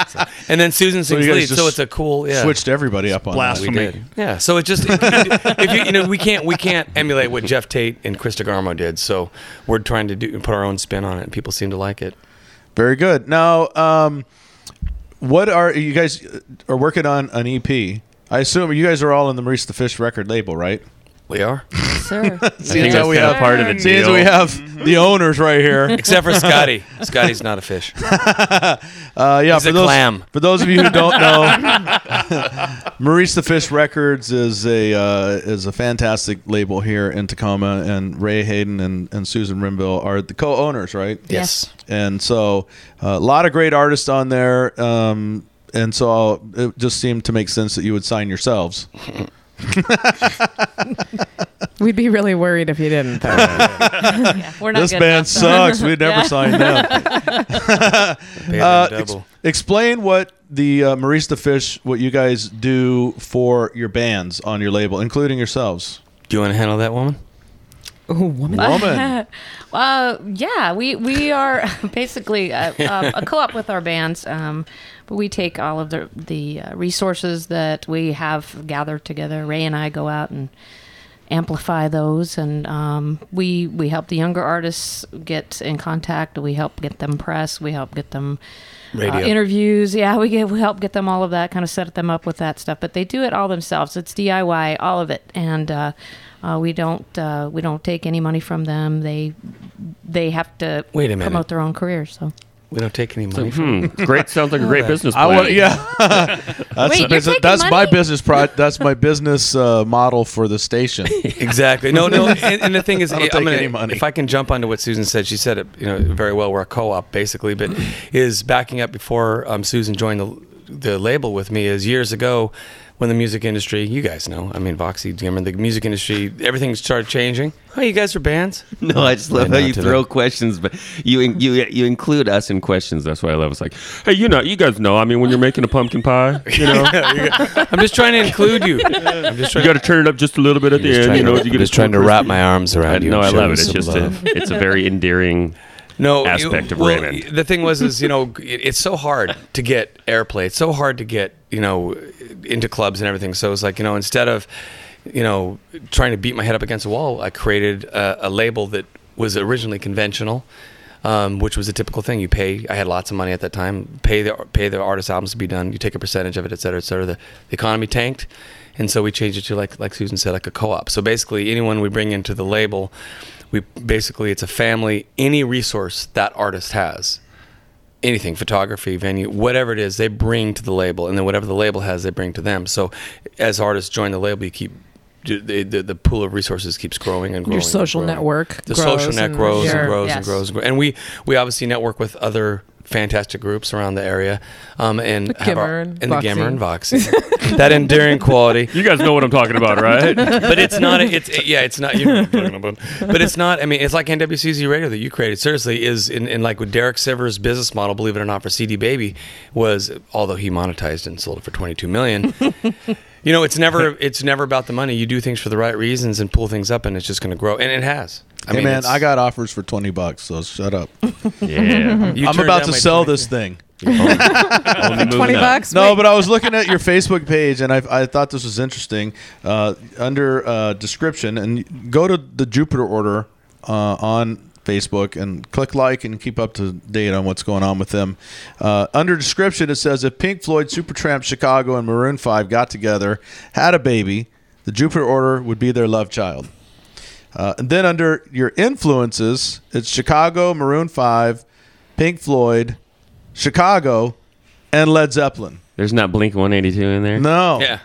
[SPEAKER 2] So- and then Susan
[SPEAKER 1] So
[SPEAKER 2] sings
[SPEAKER 1] guys
[SPEAKER 2] lead, so it's a cool yeah.
[SPEAKER 1] Switched everybody up on that.
[SPEAKER 2] We did. Yeah. So it just if you you know we can't we can't emulate what Geoff Tate and Chris DeGarmo did. So we're trying to do put our own spin on it, and people seem to like it.
[SPEAKER 1] Very good. Now, um, what are you guys are working on an EP? I assume you guys are all in the Maurice the Fish record label, right?
[SPEAKER 2] We are.
[SPEAKER 9] Sir.
[SPEAKER 1] Seeing
[SPEAKER 4] that's
[SPEAKER 1] as we have
[SPEAKER 4] part of the
[SPEAKER 1] seeing as we have the owners right here,
[SPEAKER 2] Except for Scotty. Scotty's not a fish.
[SPEAKER 1] Uh, yeah,
[SPEAKER 2] He's
[SPEAKER 1] for
[SPEAKER 2] a
[SPEAKER 1] those
[SPEAKER 2] clam.
[SPEAKER 1] for those of you who don't know, Maurice the Fish Records is a uh, is a fantastic label here in Tacoma, and Ray Hayden and, and Susan Rimville are the co-owners, right?
[SPEAKER 2] Yes.
[SPEAKER 1] And so uh, a lot of great artists on there, um, and so it just seemed to make sense that you would sign yourselves.
[SPEAKER 8] We'd be really worried if you didn't. Though.
[SPEAKER 9] Yeah, we're not
[SPEAKER 1] this
[SPEAKER 9] good
[SPEAKER 1] band
[SPEAKER 9] enough.
[SPEAKER 1] sucks. We'd never
[SPEAKER 9] Yeah.
[SPEAKER 1] sign them. Uh, ex- explain what the uh, Maurice the Fish, what you guys do for your bands on your label, including yourselves.
[SPEAKER 2] Do you want to handle that woman?
[SPEAKER 8] Ooh, woman.
[SPEAKER 1] Woman.
[SPEAKER 9] Uh, yeah, we we are basically a, a, a co-op with our bands, um, but we take all of the the uh, resources that we have gathered together. Ray and I go out and amplify those, and um, we we help the younger artists get in contact. We help get them press. We help get them. Uh,
[SPEAKER 2] Radio.
[SPEAKER 9] interviews, yeah, we get we help get them all of that, kind of set them up with that stuff. But they do it all themselves. It's DIY, all of it, and uh, uh, we don't uh, we don't take any money from them. They they have to
[SPEAKER 2] Wait a minute.
[SPEAKER 9] promote their own careers. So
[SPEAKER 2] We don't take any money from
[SPEAKER 4] Hmm. Great. Sounds like a great business
[SPEAKER 1] I want, yeah. that's
[SPEAKER 9] Wait,
[SPEAKER 1] a
[SPEAKER 9] you're
[SPEAKER 1] business,
[SPEAKER 9] taking
[SPEAKER 1] that's my
[SPEAKER 9] money?
[SPEAKER 1] business pro, That's my business uh, model for the station.
[SPEAKER 2] Exactly. No, no. And, and the thing is,
[SPEAKER 1] I don't
[SPEAKER 2] I'm
[SPEAKER 1] take
[SPEAKER 2] gonna-
[SPEAKER 1] any money.
[SPEAKER 2] if I can jump onto what Susan said, she said it, you know, very well. We're a co-op, basically, but is backing up before um, Susan joined the the label with me. Is years ago when the music industry, you guys know, I mean, Voxy, Gimmer, the music industry, everything started changing. Oh, you guys are bands.
[SPEAKER 11] No, I just love
[SPEAKER 2] Right
[SPEAKER 11] how you
[SPEAKER 2] to
[SPEAKER 11] throw questions, but you you you include us in questions. That's why I love. It's like,
[SPEAKER 4] Hey, you know, you guys know. I mean, when you're making a pumpkin pie, you know,
[SPEAKER 2] I'm just trying to include you. I'm just
[SPEAKER 4] you got to turn it up just a little bit at the end.
[SPEAKER 2] trying
[SPEAKER 4] You
[SPEAKER 2] to-
[SPEAKER 4] know, you
[SPEAKER 2] I'm
[SPEAKER 4] get
[SPEAKER 2] just trying to wrap my arms around you
[SPEAKER 4] No, I love it. It's just
[SPEAKER 2] love.
[SPEAKER 4] a, it's a very endearing.
[SPEAKER 2] No
[SPEAKER 4] aspect of
[SPEAKER 2] well,
[SPEAKER 4] Raymond.
[SPEAKER 2] The thing was, is you know, it, it's so hard to get airplay. It's so hard to get you know into clubs and everything. So it's like you know, instead of you know trying to beat my head up against a wall, I created a, a label that was originally conventional. Um, which was a typical thing. You pay. I had lots of money at that time. Pay the pay the artist albums to be done. You take a percentage of it, et cetera, et cetera. The, the economy tanked, and so we changed it to like like Susan said, like a co-op. So basically, anyone we bring into the label, we basically it's a family. Any resource that artist has, anything, photography, venue, whatever it is, they bring to the label, and then whatever the label has, they bring to them. So as artists join the label, you keep the, the, the pool of resources keeps growing and growing.
[SPEAKER 8] Your social
[SPEAKER 2] growing.
[SPEAKER 8] network
[SPEAKER 2] The social
[SPEAKER 8] grows
[SPEAKER 2] net
[SPEAKER 8] and
[SPEAKER 2] grows and grows
[SPEAKER 9] Yes.
[SPEAKER 2] and grows and grows. And we we obviously network with other fantastic groups around the area, um, and
[SPEAKER 8] The
[SPEAKER 2] have our-
[SPEAKER 8] and
[SPEAKER 2] and the
[SPEAKER 8] Voxy.
[SPEAKER 2] Gimmer and Voxy. that endearing quality.
[SPEAKER 4] You guys know what I'm talking about, right?
[SPEAKER 2] but it's not. It's yeah. It's not. You know what I'm talking about. But it's not. I mean, it's like NWCZ Radio that you created. Seriously, is in, in like with Derek Sivers' business model. Believe it or not, for CD Baby was although he monetized and sold it for 22 million. You know, it's never. It's never about the money. You do things for the right reasons and pull things up, and it's just going to grow. And it has. I
[SPEAKER 1] hey
[SPEAKER 2] mean,
[SPEAKER 1] man,
[SPEAKER 2] it's-
[SPEAKER 1] I got offers for twenty bucks, so shut up.
[SPEAKER 4] Yeah.
[SPEAKER 2] You
[SPEAKER 1] I'm
[SPEAKER 2] turned
[SPEAKER 1] about
[SPEAKER 2] down
[SPEAKER 1] to
[SPEAKER 2] my
[SPEAKER 1] sell
[SPEAKER 2] 22.
[SPEAKER 1] this thing.
[SPEAKER 4] Only moving
[SPEAKER 8] Twenty
[SPEAKER 4] up.
[SPEAKER 8] bucks.
[SPEAKER 1] No,
[SPEAKER 8] Wait,
[SPEAKER 1] but I was looking at your Facebook page and I, I thought this was interesting. Uh, under uh, description, and go to the Jupiter Order uh, on Facebook and click like and keep up to date on what's going on with them. Uh, under description, it says if Pink Floyd, Supertramp, Chicago, and Maroon Five got together, had a baby, the Jupiter Order would be their love child. Uh, and then under your influences, it's Chicago, Maroon Five, Pink Floyd, Chicago, and Led Zeppelin.
[SPEAKER 4] There's not Blink 182 in there.
[SPEAKER 1] No.
[SPEAKER 2] Yeah.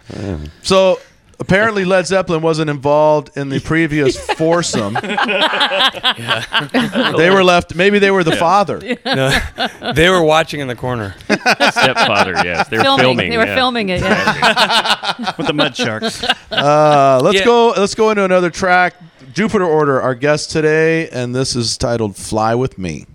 [SPEAKER 1] So apparently Led Zeppelin wasn't involved in the previous foursome. They were left. Maybe they were the father.
[SPEAKER 2] No, they were watching in the corner.
[SPEAKER 4] Stepfather, yes. They were
[SPEAKER 9] filming.
[SPEAKER 4] filming.
[SPEAKER 9] They were
[SPEAKER 4] yeah.
[SPEAKER 9] filming it. Yeah.
[SPEAKER 10] with the mud sharks.
[SPEAKER 1] Uh, let's
[SPEAKER 2] Yeah.
[SPEAKER 1] go. Let's go into another track. Jupiter Order, our guest today, and this is titled "Fly with Me."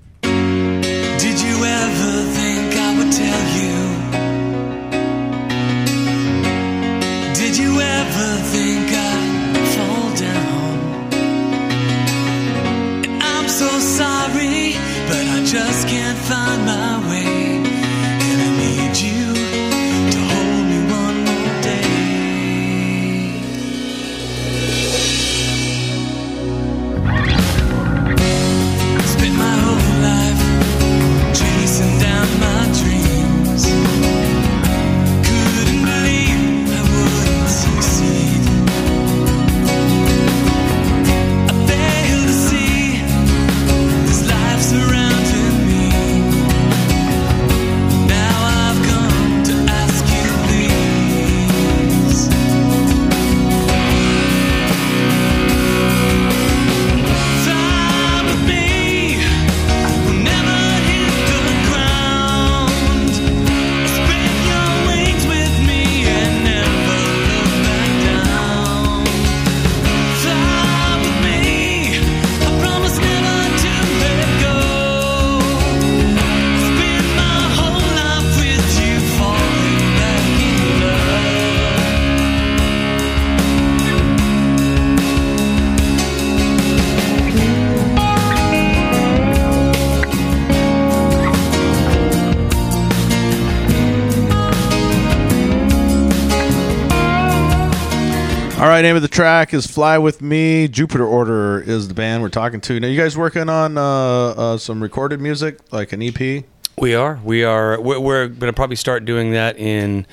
[SPEAKER 1] Right, name of the track is "Fly with Me." Jupiter Order is the band we're talking to. Now, you guys working on uh, uh, some recorded music, like an EP?
[SPEAKER 2] We are. We are. We're, we're going to probably start doing that in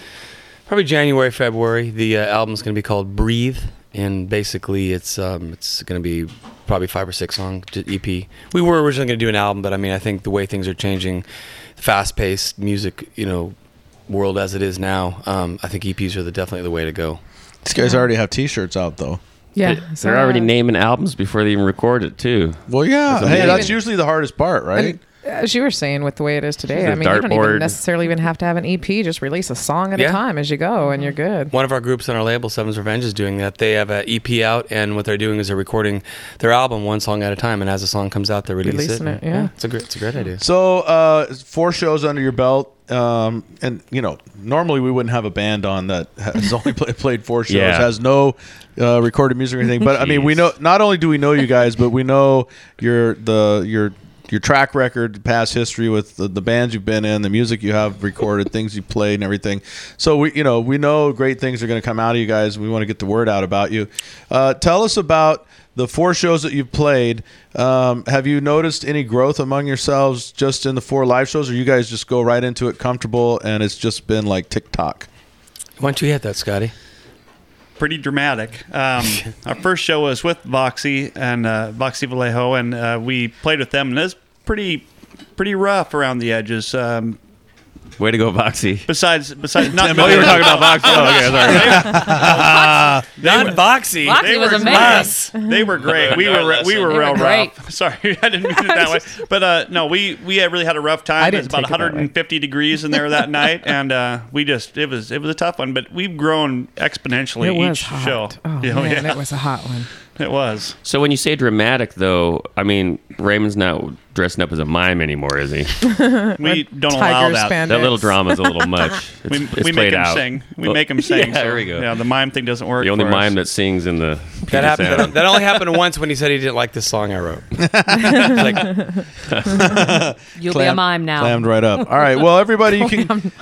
[SPEAKER 2] probably January, February. The uh, album's going to be called Breathe, and basically it's um, it's going to be probably five or six song EP. We were originally going to do an album, but I mean, I think the way things are changing, fast paced music, you know, world as it is now, um, I think EPs are the, definitely the way to go.
[SPEAKER 1] These guys already have T-shirts out, though.
[SPEAKER 8] yeah.
[SPEAKER 4] They're already naming albums before they even record it, too.
[SPEAKER 1] Well, yeah.
[SPEAKER 4] That's
[SPEAKER 1] Hey,
[SPEAKER 4] amazing.
[SPEAKER 1] that's usually the hardest part, right?
[SPEAKER 8] And as you were saying, with the way it is today, I mean, you don't even necessarily even have to have an EP. Just release a song at
[SPEAKER 2] Yeah.
[SPEAKER 8] a time as you go, and you're good.
[SPEAKER 2] One of our groups on our label, Seven's Revenge, is doing that. They have an EP out, and what they're doing is they're recording their album one song at a time, and as a song comes out, they release
[SPEAKER 8] Releasing
[SPEAKER 2] it.
[SPEAKER 8] it, yeah.
[SPEAKER 2] it's a great, it's a great idea.
[SPEAKER 1] So, uh, four shows under your belt, um, and you know, normally we wouldn't have a band on that has only play, played four shows,
[SPEAKER 4] Yeah.
[SPEAKER 1] has no uh, recorded music or anything. But I mean, we know not only do we know you guys, but we know your the your your track record, past history with the, the bands you've been in, the music you have recorded, things you played, and everything. So we, you know, we know great things are going to come out of you guys. We want to get the word out about you. Uh, tell us about the four shows that you've played. Um, have you noticed any growth among yourselves just in the four live shows, or you guys just go right into it comfortable and it's just been like TikTok?
[SPEAKER 2] Why don't you hit that, Scotty?
[SPEAKER 10] pretty dramatic. Um, our first show was with Voxy and uh, Voxy Vallejo, and uh, we played with them, and it was pretty, pretty rough around the edges. Um,
[SPEAKER 11] Way to go, Boxy.
[SPEAKER 10] Besides, besides, not.
[SPEAKER 11] Oh, you were talking about Boxy. Oh, okay, sorry.
[SPEAKER 2] Not Boxy.
[SPEAKER 9] Boxy
[SPEAKER 10] They
[SPEAKER 9] was
[SPEAKER 10] were
[SPEAKER 9] amazing.
[SPEAKER 10] They were great. We were we were
[SPEAKER 9] They
[SPEAKER 10] real
[SPEAKER 9] great.
[SPEAKER 10] rough. Sorry, I didn't mean it that way. But uh, no, we we had really had a rough time. It was about
[SPEAKER 8] take it that
[SPEAKER 10] 150 degrees in there that night, and uh, we just it was it was a tough one. But we've grown exponentially
[SPEAKER 8] It was
[SPEAKER 10] each
[SPEAKER 8] hot.
[SPEAKER 10] show.
[SPEAKER 8] Oh,
[SPEAKER 10] Yeah,
[SPEAKER 8] man,
[SPEAKER 10] yeah.
[SPEAKER 8] it was a hot one.
[SPEAKER 10] It was.
[SPEAKER 4] So when you say dramatic, though, I mean Raymond's not dressing up as a mime anymore, is he?
[SPEAKER 10] We don't allow
[SPEAKER 8] Tiger
[SPEAKER 10] that.
[SPEAKER 8] spandex.
[SPEAKER 4] That little drama's a little much. It's,
[SPEAKER 10] We,
[SPEAKER 4] it's
[SPEAKER 10] we make him
[SPEAKER 4] out.
[SPEAKER 10] sing. We
[SPEAKER 4] Well,
[SPEAKER 10] make him sing.
[SPEAKER 4] Yeah,
[SPEAKER 10] so,
[SPEAKER 4] there we go.
[SPEAKER 10] Yeah, the mime thing doesn't work.
[SPEAKER 4] the only
[SPEAKER 10] for
[SPEAKER 4] mime
[SPEAKER 10] us.
[SPEAKER 4] that sings in the
[SPEAKER 2] That
[SPEAKER 4] Puget
[SPEAKER 2] happened.
[SPEAKER 4] Sound.
[SPEAKER 2] That, that only happened once when he said he didn't like the song I wrote. Like,
[SPEAKER 9] You'll be a mime now.
[SPEAKER 1] Clammed right up. All right. Well, everybody, you can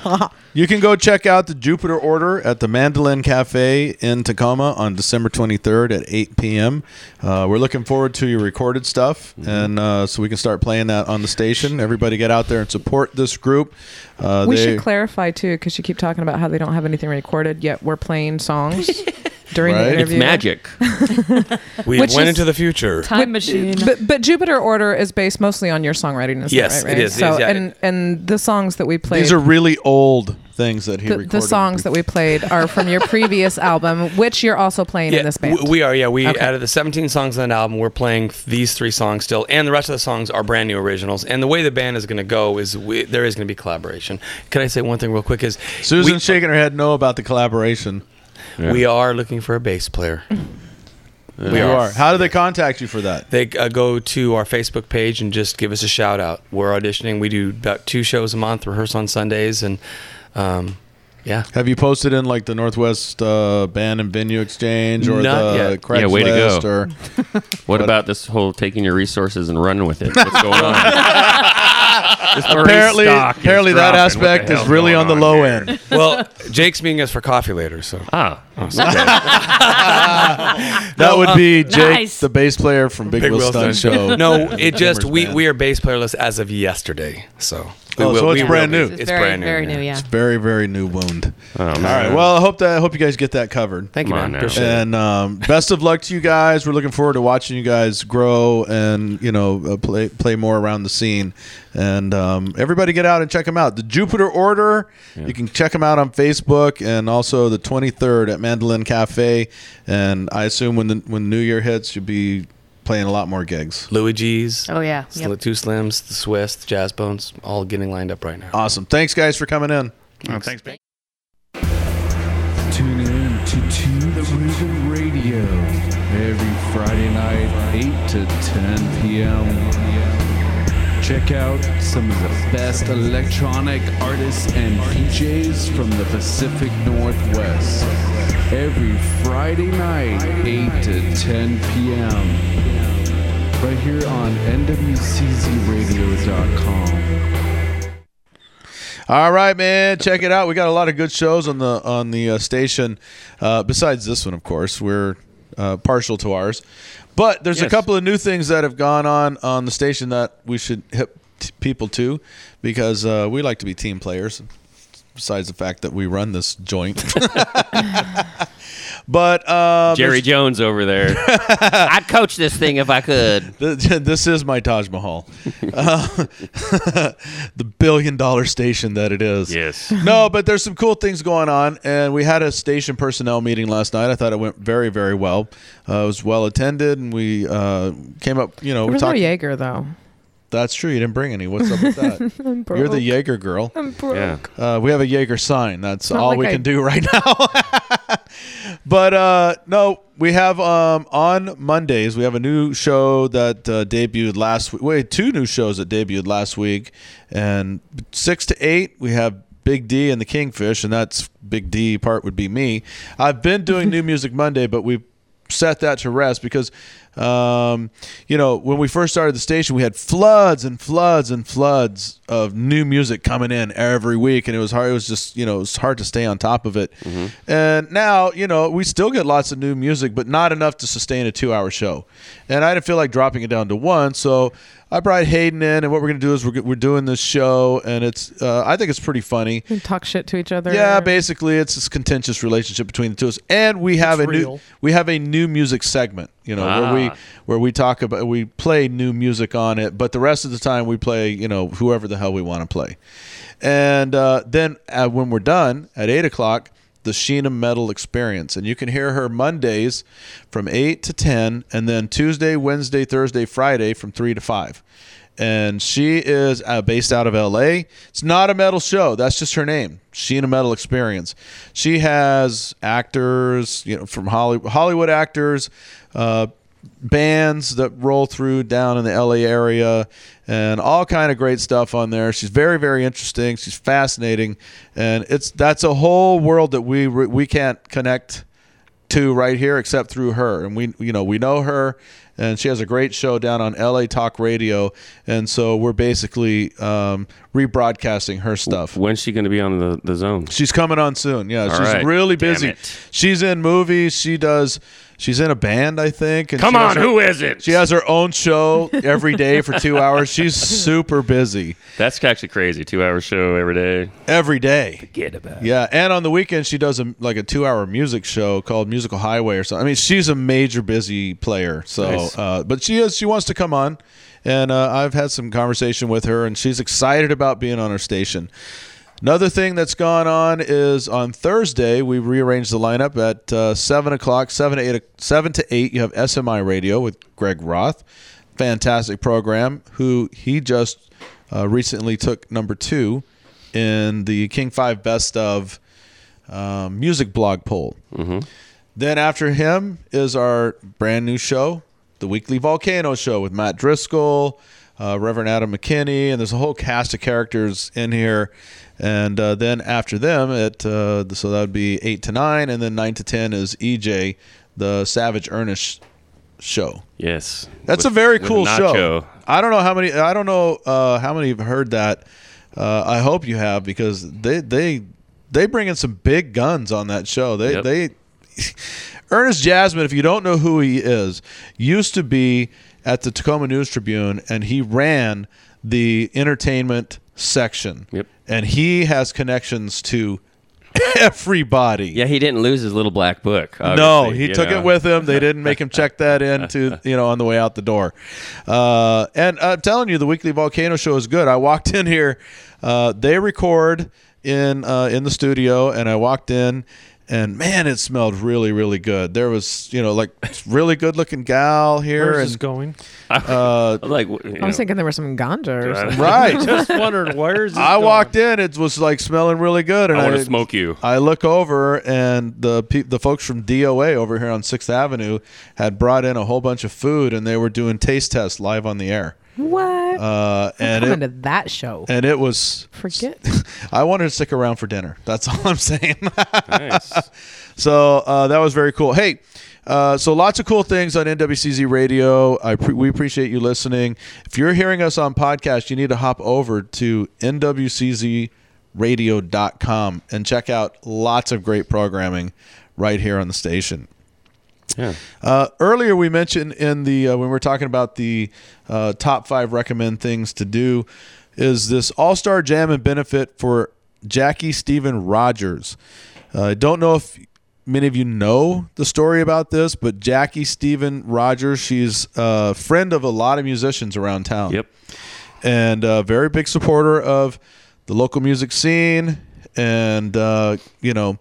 [SPEAKER 1] you can go check out the Jupiter Order at the Mandolin Cafe in Tacoma on December 23rd at 8 p.m. Uh, we're looking forward to your recorded stuff, and uh, so we can start playing that on the station. Everybody, get out there and support this group. Uh,
[SPEAKER 8] we
[SPEAKER 1] they-
[SPEAKER 8] should clarify too, because you keep talking about how they don't have anything recorded yet. We're playing songs during
[SPEAKER 1] Right.
[SPEAKER 8] the
[SPEAKER 1] It's
[SPEAKER 8] interview.
[SPEAKER 4] magic.
[SPEAKER 2] we
[SPEAKER 8] Which
[SPEAKER 2] went into the future.
[SPEAKER 9] Time machine.
[SPEAKER 8] But but Jupiter Order is based mostly on your songwriting. Is
[SPEAKER 2] Yes,
[SPEAKER 8] that right, right?
[SPEAKER 2] is, it
[SPEAKER 8] So
[SPEAKER 2] is, yeah.
[SPEAKER 8] and and the songs that we played.
[SPEAKER 1] These are really old things that he
[SPEAKER 8] the,
[SPEAKER 1] recorded.
[SPEAKER 8] the songs that we played are from your previous album, which you're also playing in this band.
[SPEAKER 2] w- We are, yeah. We
[SPEAKER 8] Okay.
[SPEAKER 2] out of the 17 songs on that album, we're playing these three songs still, and the rest of the songs are brand new originals. And the way the band is going to go is we, there is going to be collaboration. Can I say one thing real quick? Is
[SPEAKER 1] Susan's
[SPEAKER 2] we,
[SPEAKER 1] shaking her head no about the collaboration.
[SPEAKER 2] We are looking for a bass player.
[SPEAKER 1] We are. How do they contact you for that?
[SPEAKER 2] They uh, go to our Facebook page and just give us a shout out. We're auditioning. We do about two shows a month, rehearse on Sundays, and um, yeah.
[SPEAKER 1] Have you posted in like the Northwest uh, Band and Venue Exchange or
[SPEAKER 2] Not
[SPEAKER 1] the
[SPEAKER 2] yet.
[SPEAKER 1] Craigslist
[SPEAKER 4] Yeah, way to go.
[SPEAKER 1] or
[SPEAKER 4] What about this whole taking your resources and running with it? What's going on? This
[SPEAKER 1] apparently
[SPEAKER 4] stock is
[SPEAKER 1] apparently that aspect is really on the low
[SPEAKER 4] here?
[SPEAKER 1] end.
[SPEAKER 2] Well, Jake's meeting us for coffee later, so
[SPEAKER 4] Ah,
[SPEAKER 1] That would be Jake,
[SPEAKER 9] Nice.
[SPEAKER 1] the bass player from Big,
[SPEAKER 2] Big
[SPEAKER 1] Will
[SPEAKER 2] Will
[SPEAKER 1] Stunt
[SPEAKER 2] Stunt.
[SPEAKER 1] Show.
[SPEAKER 2] no, it just we we are bass playerless as of yesterday. So we
[SPEAKER 1] Oh, so it's
[SPEAKER 2] we
[SPEAKER 1] brand
[SPEAKER 2] be-
[SPEAKER 1] new.
[SPEAKER 9] It's,
[SPEAKER 2] It's
[SPEAKER 9] very,
[SPEAKER 2] brand new.
[SPEAKER 9] very
[SPEAKER 2] yeah.
[SPEAKER 9] new, yeah.
[SPEAKER 1] It's very very new wound.
[SPEAKER 4] oh, man.
[SPEAKER 1] All right. Well, I hope that I hope you guys get that covered.
[SPEAKER 2] Thank you,
[SPEAKER 4] Come
[SPEAKER 2] man. Appreciate.
[SPEAKER 1] And um, best of luck to you guys. We're looking forward to watching you guys grow and you know uh, play play more around the scene. And um, everybody get out and check them out. The Jupiter Order. You can check them out on Facebook and also the 23rd at Mandolin Cafe. And I assume when the when New Year hits, you'll be playing a lot more gigs.
[SPEAKER 2] Louie G's,
[SPEAKER 9] Oh, yeah.
[SPEAKER 2] Sl-
[SPEAKER 9] Yep.
[SPEAKER 2] Two Slims, the Swiss, the Jazz Bones, all getting lined up right now.
[SPEAKER 1] Awesome. Thanks guys for coming in.
[SPEAKER 10] Oh, thanks, Ben.
[SPEAKER 13] Tune in to To the Rhythm Radio every Friday night, 8 to 10 p.m. Check out some of the best electronic artists and DJs from the Pacific Northwest. Every Friday night, 8 to 10 p.m. Right here on NWCZRadio.com.
[SPEAKER 1] All right, man. Check it out. We got a lot of good shows on the on the uh, station. Uh, besides this one, of course, we're uh, partial to ours. But there's a couple of new things that have gone on on the station that we should hit t- people to because uh, we like to be team players. Besides the fact that we run this joint. but um,
[SPEAKER 4] Jerry Jones over there. I'd coach this thing if I could.
[SPEAKER 1] This is my Taj Mahal, uh, the billion dollar station that it is.
[SPEAKER 4] Yes.
[SPEAKER 1] No, but there's some cool things going on, and we had a station personnel meeting last night. I thought it went very, very well. Uh, it was well attended, and we uh, came up. You know,
[SPEAKER 8] there
[SPEAKER 1] we
[SPEAKER 8] was no
[SPEAKER 1] talked.
[SPEAKER 8] Jaeger though.
[SPEAKER 1] That's true. You didn't bring any. What's up with that?
[SPEAKER 8] I'm broke.
[SPEAKER 1] You're the Jaeger girl.
[SPEAKER 8] I'm broke.
[SPEAKER 4] Yeah.
[SPEAKER 1] Uh, we have a Jaeger sign. That's all
[SPEAKER 8] like
[SPEAKER 1] we
[SPEAKER 8] I-
[SPEAKER 1] can do right now. but uh, no, we have um, on Mondays. We have a new show that uh, debuted last week. Wait, two new shows that debuted last week, and six to eight we have. Big D and the Kingfish, and that's Big D part would be me. I've been doing New Music Monday, but we've set that to rest because um, you know when we first started the station we had floods and floods and floods of new music coming in every week and it was hard it was just you know it was hard to stay on top of it. And now you know we still get lots of new music but not enough to sustain a two hour show. And i didn't feel like dropping it down to one so I brought Hayden in, and what we're going to do is we're, we're doing this show, and it's uh, I think it's pretty funny.
[SPEAKER 8] We talk shit to each other.
[SPEAKER 1] Yeah, basically, it's this contentious relationship between the two of us, and we have
[SPEAKER 3] It's
[SPEAKER 1] a new we have a new music segment. You know, where we
[SPEAKER 4] Ah.
[SPEAKER 1] where we talk about we play new music on it, but the rest of the time we play you know whoever the hell we want to play. And uh, then uh, when we're done at eight o'clock, the Sheena Metal Experience, and you can hear her Mondays from eight to ten, and then Tuesday, Wednesday, Thursday, Friday from three to five. And she is uh, based out of LA. It's not a metal show. That's just her name, Sheena Metal Experience. She has actors, you know, from Hollywood, Hollywood actors, uh, bands that roll through down in the LA area and all kind of great stuff on there. She's very very interesting. She's fascinating and it's that's a whole world that we we can't connect to right here except through her and we you know we know her and she has a great show down on LA Talk Radio and so we're basically um, rebroadcasting her stuff.
[SPEAKER 4] When's she going to be on the, the zone?
[SPEAKER 1] She's coming on soon. Yeah,
[SPEAKER 4] All
[SPEAKER 1] she's
[SPEAKER 4] right.
[SPEAKER 1] really busy. She's in movies. She does. She's in a band, I think. And
[SPEAKER 4] Come on,
[SPEAKER 1] her-
[SPEAKER 4] who is it?
[SPEAKER 1] She has her own show every day for two hours. She's super busy
[SPEAKER 4] That's actually crazy. Two hour show every day.
[SPEAKER 1] every day.
[SPEAKER 4] Forget about it.
[SPEAKER 1] Yeah, and on the weekend she does a like a two-hour music show called Musical Highway or something. I mean, she's a major busy player. So,
[SPEAKER 4] Nice.
[SPEAKER 1] uh, but she is she wants to come on, and uh, I've had some conversation with her, and she's excited about being on our station. Another thing that's gone on is on Thursday we rearranged the lineup at uh, seven o'clock, seven to eight, seven to eight. You have SMI Radio with Greg Roth, fantastic program. Who he just uh, recently took number two in the King Five Best of um, Music blog poll. Then after him is our brand new show, the Weekly Volcano Show with Matt Driscoll, uh, Reverend Adam McKinney, and there's a whole cast of characters in here. And uh, then after them, at uh, so that would be eight to nine, and then nine to ten is EJ, the Savage Ernest show.
[SPEAKER 4] Yes.
[SPEAKER 1] That's
[SPEAKER 4] With-
[SPEAKER 1] a very cool show. I don't know how many. I don't know uh, how many have heard that. Uh, I hope you have because they they they bring in some big guns on that show. They
[SPEAKER 4] Yep.
[SPEAKER 1] they Ernest Jasmine, if you don't know who he is, used to be at the Tacoma News Tribune, and he ran the entertainment section.
[SPEAKER 4] Yep.
[SPEAKER 1] And he has connections to everybody.
[SPEAKER 4] Yeah, he didn't lose his little black book.
[SPEAKER 1] No, he took
[SPEAKER 4] know.
[SPEAKER 1] it with him. They didn't make him check that in to you know on the way out the door. Uh, and I'm telling you, the weekly volcano show is good. I walked in here. Uh, they record in uh, in the studio, and I walked in. And man, it smelled really, really good. There was, you know, like really good looking gal here.
[SPEAKER 3] Where's
[SPEAKER 1] and,
[SPEAKER 3] this going?
[SPEAKER 1] Uh,
[SPEAKER 4] like,
[SPEAKER 8] I was thinking there was some ganja or something.
[SPEAKER 1] right.
[SPEAKER 3] Just wondered where's this
[SPEAKER 1] I
[SPEAKER 3] going?
[SPEAKER 1] walked in. It was like smelling really good, and
[SPEAKER 4] I want to smoke you.
[SPEAKER 1] I look over, and the pe- the folks from DOA over here on Sixth Avenue had brought in a whole bunch of food, and they were doing taste tests live on the air.
[SPEAKER 8] What?
[SPEAKER 1] Uh, and
[SPEAKER 8] Coming
[SPEAKER 1] it,
[SPEAKER 8] to that show.
[SPEAKER 1] and it was.
[SPEAKER 8] Forget.
[SPEAKER 1] I wanted to stick around for dinner. That's all I'm saying.
[SPEAKER 4] Nice.
[SPEAKER 1] So uh, that was very cool. Hey, uh, so lots of cool things on NWCZ Radio. I pre- we appreciate you listening. If you're hearing us on podcast, you need to hop over to NWCZRadio.com and check out lots of great programming right here on the station.
[SPEAKER 4] Yeah.
[SPEAKER 1] Uh, earlier, we mentioned in the uh, when we were talking about the uh, top five recommend things to do, is this All Star Jam and benefit for Jackie Stephen Rogers. Uh, I don't know if many of you know the story about this, but Jackie Stephen Rogers, she's a friend of a lot of musicians around town.
[SPEAKER 4] Yep.
[SPEAKER 1] And a very big supporter of the local music scene. And, uh, you know,
[SPEAKER 4] One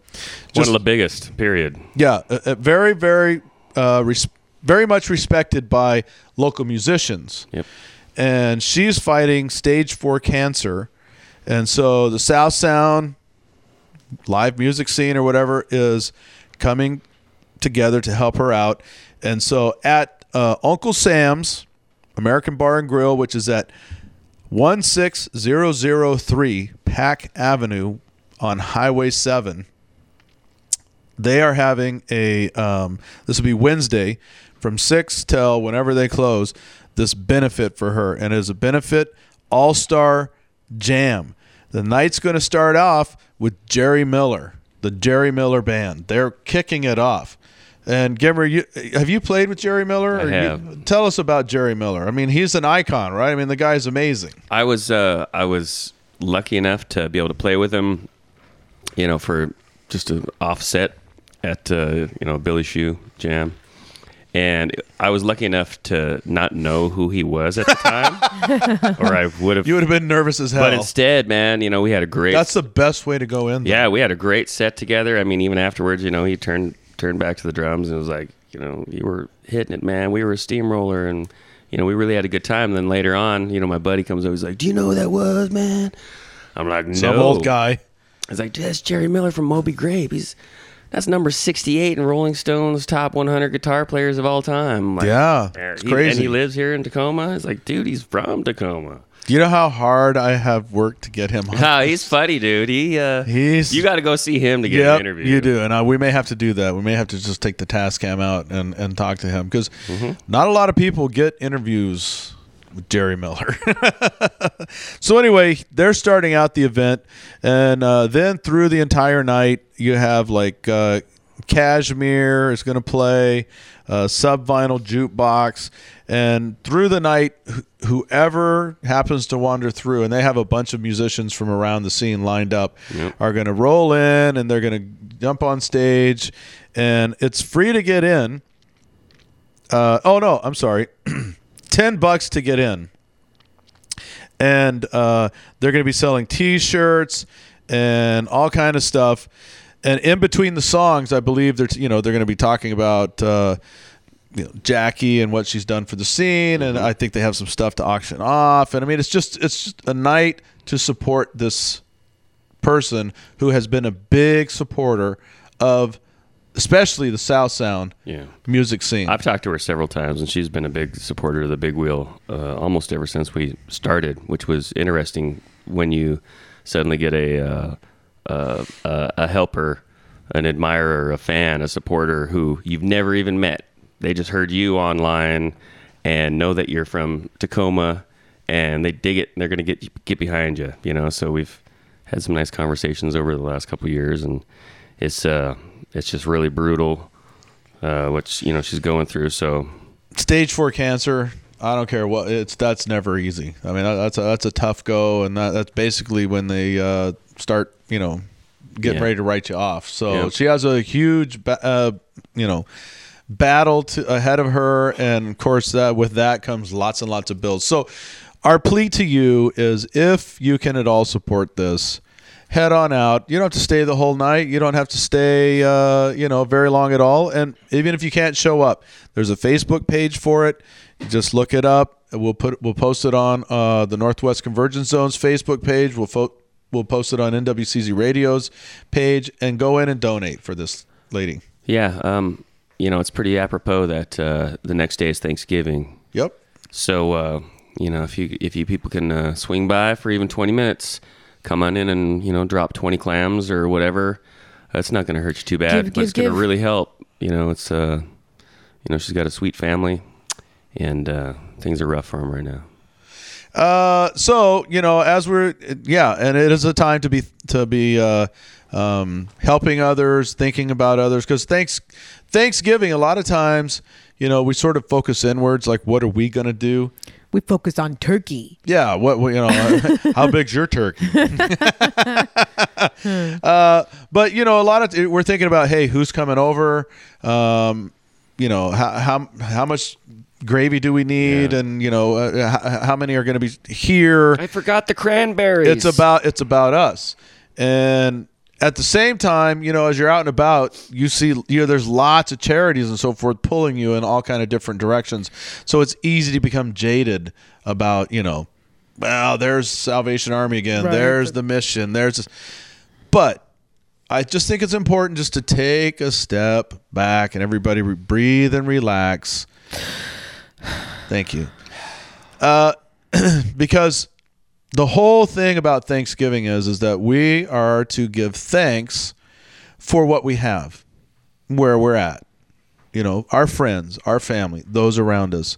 [SPEAKER 1] just-
[SPEAKER 4] of the biggest, period.
[SPEAKER 1] yeah, uh, uh, very, very, uh, res- very much respected by local musicians.
[SPEAKER 4] Yep.
[SPEAKER 1] And she's fighting stage four cancer, and so the South Sound live music scene or whatever is coming together to help her out. And so at uh, Uncle Sam's American Bar and Grill, which is at 16003 Pac Avenue on Highway 7, they are having a um, this will be Wednesday from six till whenever they close. This benefit for her, and it is a benefit all star jam. The night's going to start off with Jerry Miller, the Jerry Miller band. They're kicking it off. And Gimmer, you have you played with Jerry Miller?
[SPEAKER 4] I
[SPEAKER 1] Or you-
[SPEAKER 4] have.
[SPEAKER 1] tell us about Jerry Miller. I mean, he's an icon, right? I mean, the guy's amazing.
[SPEAKER 4] I was uh, I was lucky enough to be able to play with him, you know, for just an offset at uh, you know Billy Shoe Jam, And I was lucky enough to not know who he was at the time, or I would have.
[SPEAKER 1] You would have been nervous as hell.
[SPEAKER 4] But instead, man, you know, we had a great.
[SPEAKER 1] That's the best way to go in.
[SPEAKER 4] Yeah, we had a great set together. I mean, even afterwards, you know, he turned turned back to the drums and was like, you know, you were hitting it, man. We were a steamroller, and you know, we really had a good time. And then later on, you know, my buddy comes over, he's like, "Do you know who that was, man?" I'm like, "No."
[SPEAKER 1] Some old guy.
[SPEAKER 4] Was like, "That's Jerry Miller from Moby Grape. He's that's number 68 in Rolling Stone's top 100 guitar players of all time." Like,
[SPEAKER 1] Yeah,
[SPEAKER 4] "Eh,
[SPEAKER 1] it's
[SPEAKER 4] he-
[SPEAKER 1] crazy.
[SPEAKER 4] And he lives here in Tacoma. It's like, dude, he's from Tacoma.
[SPEAKER 1] Do you know how hard I have worked to get him on?
[SPEAKER 4] Oh, he's funny, dude. He uh,
[SPEAKER 1] he's
[SPEAKER 4] you got to go see him to get
[SPEAKER 1] Yep,
[SPEAKER 4] an interview.
[SPEAKER 1] You do, and uh, we may have to do that. We may have to just take the task cam out and, and talk to him because not a lot of people get interviews Jerry Miller. so anyway, they're starting out the event, and uh, then through the entire night, you have like uh, Cashmere is going to play, uh, Sub Vinyl Jukebox, and through the night, wh- whoever happens to wander through, and they have a bunch of musicians from around the scene lined up, are going to roll in and they're going to jump on stage, and it's free to get in. Uh, oh no, I'm sorry, ten bucks to get in and uh, they're going to be selling T-shirts and all kind of stuff. And in between the songs, I believe they're you know they're going to be talking about uh, you know, Jackie and what she's done for the scene, and I think they have some stuff to auction off. And I mean, it's just it's just a night to support this person who has been a big supporter of especially the South Sound
[SPEAKER 4] Yeah.
[SPEAKER 1] music scene.
[SPEAKER 4] I've talked to her several times, and she's been a big supporter of the Big Wheel uh, almost ever since we started, which was interesting when you suddenly get a uh, uh, uh, a helper, an admirer, a fan, a supporter who you've never even met. They just heard you online and know that you're from Tacoma, and they dig it. And they're going to get get behind you, you know. So we've had some nice conversations over the last couple of years, and it's uh, it's just really brutal uh, which you know she's going through. So
[SPEAKER 1] stage four cancer. I don't care what it's. That's never easy. I mean, that's a, that's a tough go, and that, that's basically when they uh, start, you know, getting
[SPEAKER 4] Yeah.
[SPEAKER 1] ready to write you off. So
[SPEAKER 4] Yeah.
[SPEAKER 1] she has a huge, ba- uh, you know, battle to, ahead of her, and of course, that with that comes lots and lots of bills. So, our plea to you is, if you can at all support this. Head on out. You don't have to stay the whole night. You don't have to stay, uh, you know, very long at all. And even if you can't show up, there's a Facebook page for it. Just look it up. We'll put we'll post it on uh, the Northwest Convergence Zone's Facebook page. We'll fo- we'll post it on NWCZ Radio's page and go in and donate for this lady.
[SPEAKER 4] yeah, um, you know it's pretty apropos that uh, the next day is Thanksgiving.
[SPEAKER 1] Yep.
[SPEAKER 4] So uh, you know if you if you people can uh, swing by for even twenty minutes, come on in and you know drop twenty clams or whatever. That's not going to hurt you too bad,
[SPEAKER 8] Give,
[SPEAKER 4] but it's going to
[SPEAKER 8] give.
[SPEAKER 4] really help. You know, it's uh, you know she's got a sweet family, and uh, things are rough for him right now.
[SPEAKER 1] Uh, so you know, as we're yeah, and it is a time to be to be uh, um, helping others, thinking about others, because thanks Thanksgiving a lot of times, you know, we sort of focus inwards, like what are we gonna do?
[SPEAKER 8] We focus on turkey.
[SPEAKER 1] Yeah, what what- you know, how big's your turkey? uh, but you know, a lot of we're thinking about, hey, who's coming over? Um, you know, how how how much gravy do we need? And you know, uh, how, how many are going to be here?
[SPEAKER 4] I forgot the cranberries.
[SPEAKER 1] It's about it's about us, and at the same time, you know, as you're out and about, you see, you know, there's lots of charities and so forth pulling you in all kind of different directions. So it's easy to become jaded about, you know, well, there's Salvation Army again.
[SPEAKER 8] Right,
[SPEAKER 1] there's the mission. There's, this. but I just think it's important just to take a step back and everybody re- breathe and relax. Thank you. Uh, because the whole thing about Thanksgiving is is that we are to give thanks for what we have, where we're at. You know, our friends, our family, those around us.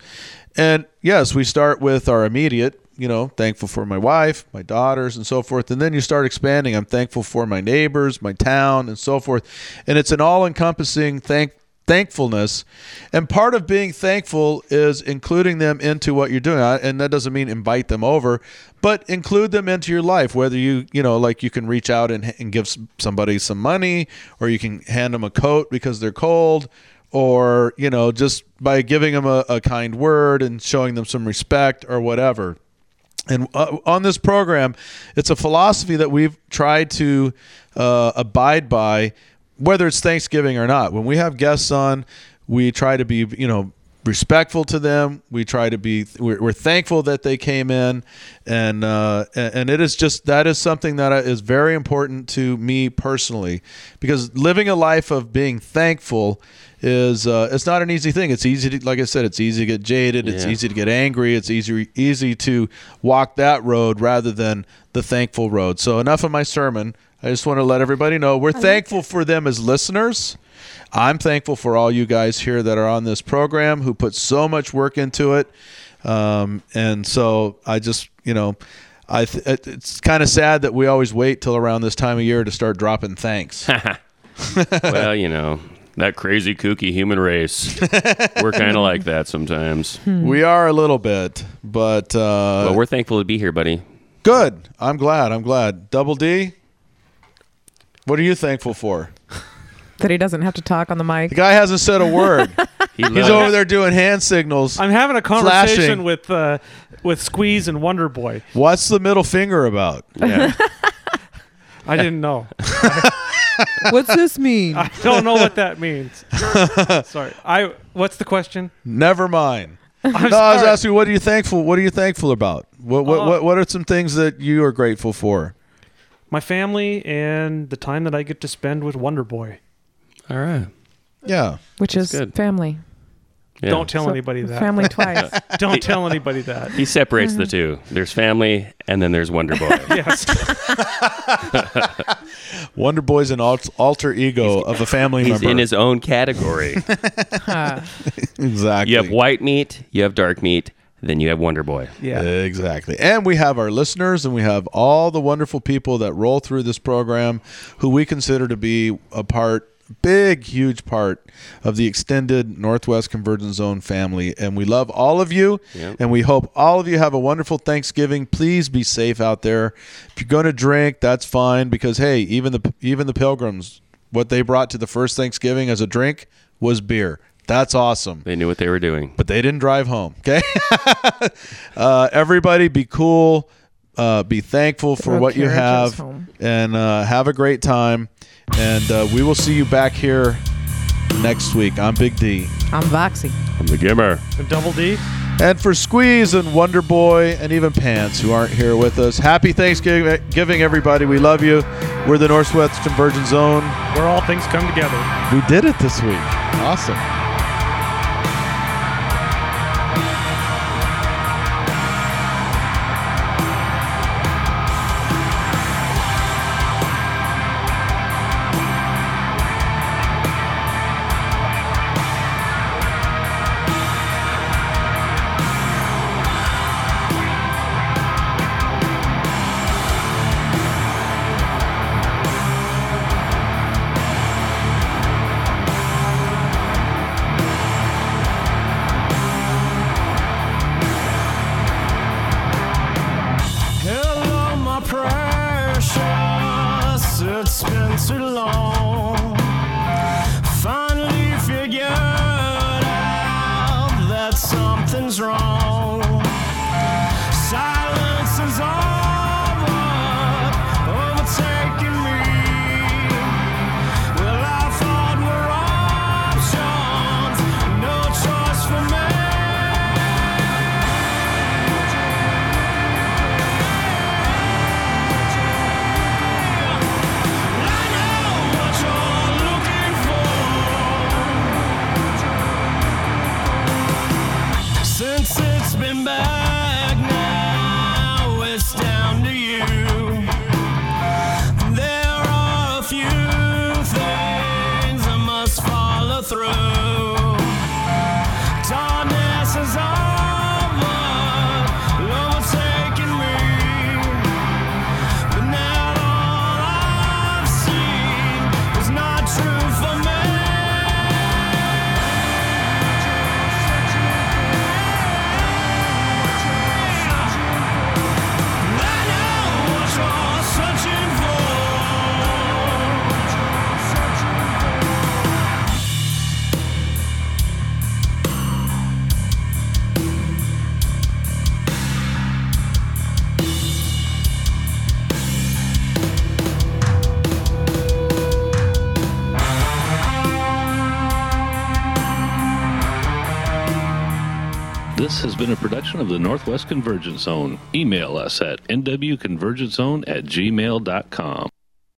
[SPEAKER 1] And yes, we start with our immediate, you know, thankful for my wife, my daughters, and so forth. And then you start expanding. I'm thankful for my neighbors, my town, and so forth. And it's an all encompassing thank thankfulness. And part of being thankful is including them into what you're doing. And that doesn't mean invite them over, but include them into your life. Whether you, you know, like you can reach out and, and give somebody some money, or you can hand them a coat because they're cold, or you know just by giving them a, a kind word and showing them some respect or whatever and uh, on this program it's a philosophy that we've tried to uh, abide by whether it's thanksgiving or not when we have guests on we try to be you know respectful to them we try to be we're, we're thankful that they came in and uh, and it is just that is something that is very important to me personally because living a life of being thankful is uh, it's not an easy thing. It's easy to, like I said, it's easy to get jaded. It's
[SPEAKER 11] Yeah.
[SPEAKER 1] easy to get angry. It's easy easy to walk that road rather than the thankful road. So enough of my sermon. I just want to let everybody know we're thankful for them as listeners. I'm thankful for all you guys here that are on this program who put so much work into it. Um, and so I just, you know, I th- it's kind of sad that we always wait till around this time of year to start dropping thanks.
[SPEAKER 4] well, you know, that crazy kooky human race. we're kind of like that sometimes.
[SPEAKER 1] We are a little bit, but uh,
[SPEAKER 4] well, we're thankful to be here, buddy.
[SPEAKER 1] good. I'm glad. I'm glad. Double D. What are you thankful for?
[SPEAKER 8] That he doesn't have to talk on the mic.
[SPEAKER 1] The guy hasn't said a word.
[SPEAKER 4] He
[SPEAKER 1] He's
[SPEAKER 4] loves-
[SPEAKER 1] over there doing hand signals.
[SPEAKER 3] I'm having a conversation
[SPEAKER 1] Flashing.
[SPEAKER 3] with uh, with Squeeze and Wonder Boy.
[SPEAKER 1] What's the middle finger about?
[SPEAKER 4] Yeah.
[SPEAKER 3] I didn't know.
[SPEAKER 8] What's this mean?
[SPEAKER 3] I don't know what that means. Sorry. I. What's the question?
[SPEAKER 1] Never mind.
[SPEAKER 3] I'm
[SPEAKER 1] no, I was asking, you, what are you thankful? What are you thankful about? What what,
[SPEAKER 3] Uh,
[SPEAKER 1] what what are some things that you are grateful for?
[SPEAKER 3] My family and the time that I get to spend with Wonder Boy.
[SPEAKER 4] All right.
[SPEAKER 1] Yeah.
[SPEAKER 8] Which is
[SPEAKER 4] good.
[SPEAKER 8] family.
[SPEAKER 4] Yeah.
[SPEAKER 3] Don't tell
[SPEAKER 8] So,
[SPEAKER 3] anybody that.
[SPEAKER 8] family twice.
[SPEAKER 3] Don't tell anybody that.
[SPEAKER 4] He separates the two. There's family, and then there's Wonder Boy.
[SPEAKER 3] Yes.
[SPEAKER 1] Wonder Boy's an alt- alter ego of a family
[SPEAKER 4] He's
[SPEAKER 1] member.
[SPEAKER 4] in his own category.
[SPEAKER 1] exactly.
[SPEAKER 4] You have white meat, you have dark meat, then you have Wonder Boy.
[SPEAKER 3] Yeah.
[SPEAKER 1] Exactly. And we have our listeners and we have all the wonderful people that roll through this program who we consider to be a part big huge part of the extended Northwest Convergence Zone family and we love all of you
[SPEAKER 4] Yep.
[SPEAKER 1] and we hope all of you have a wonderful Thanksgiving. Please be safe out there. If you're going to drink, that's fine because hey, even the even the pilgrims what they brought to the first Thanksgiving as a drink was beer. That's awesome
[SPEAKER 4] They knew what they were doing.
[SPEAKER 1] but they didn't drive home. Okay. uh, everybody be cool. Uh, be thankful for what you have
[SPEAKER 8] home.
[SPEAKER 1] and uh, have a great time. And uh, we will see you back here next week. I'm Big D.
[SPEAKER 8] I'm Voxy.
[SPEAKER 4] I'm the Gimmer.
[SPEAKER 3] I'm Double D.
[SPEAKER 1] And for Squeeze and Wonder Boy and even Pants, who aren't here with us, happy Thanksgiving, everybody. We love you. We're the Northwest Convergence Zone.
[SPEAKER 3] Where all things come together.
[SPEAKER 1] We did it this week. Awesome.
[SPEAKER 5] Production of the Northwest Convergence Zone. Email us at nwconvergencezone at gmail.com.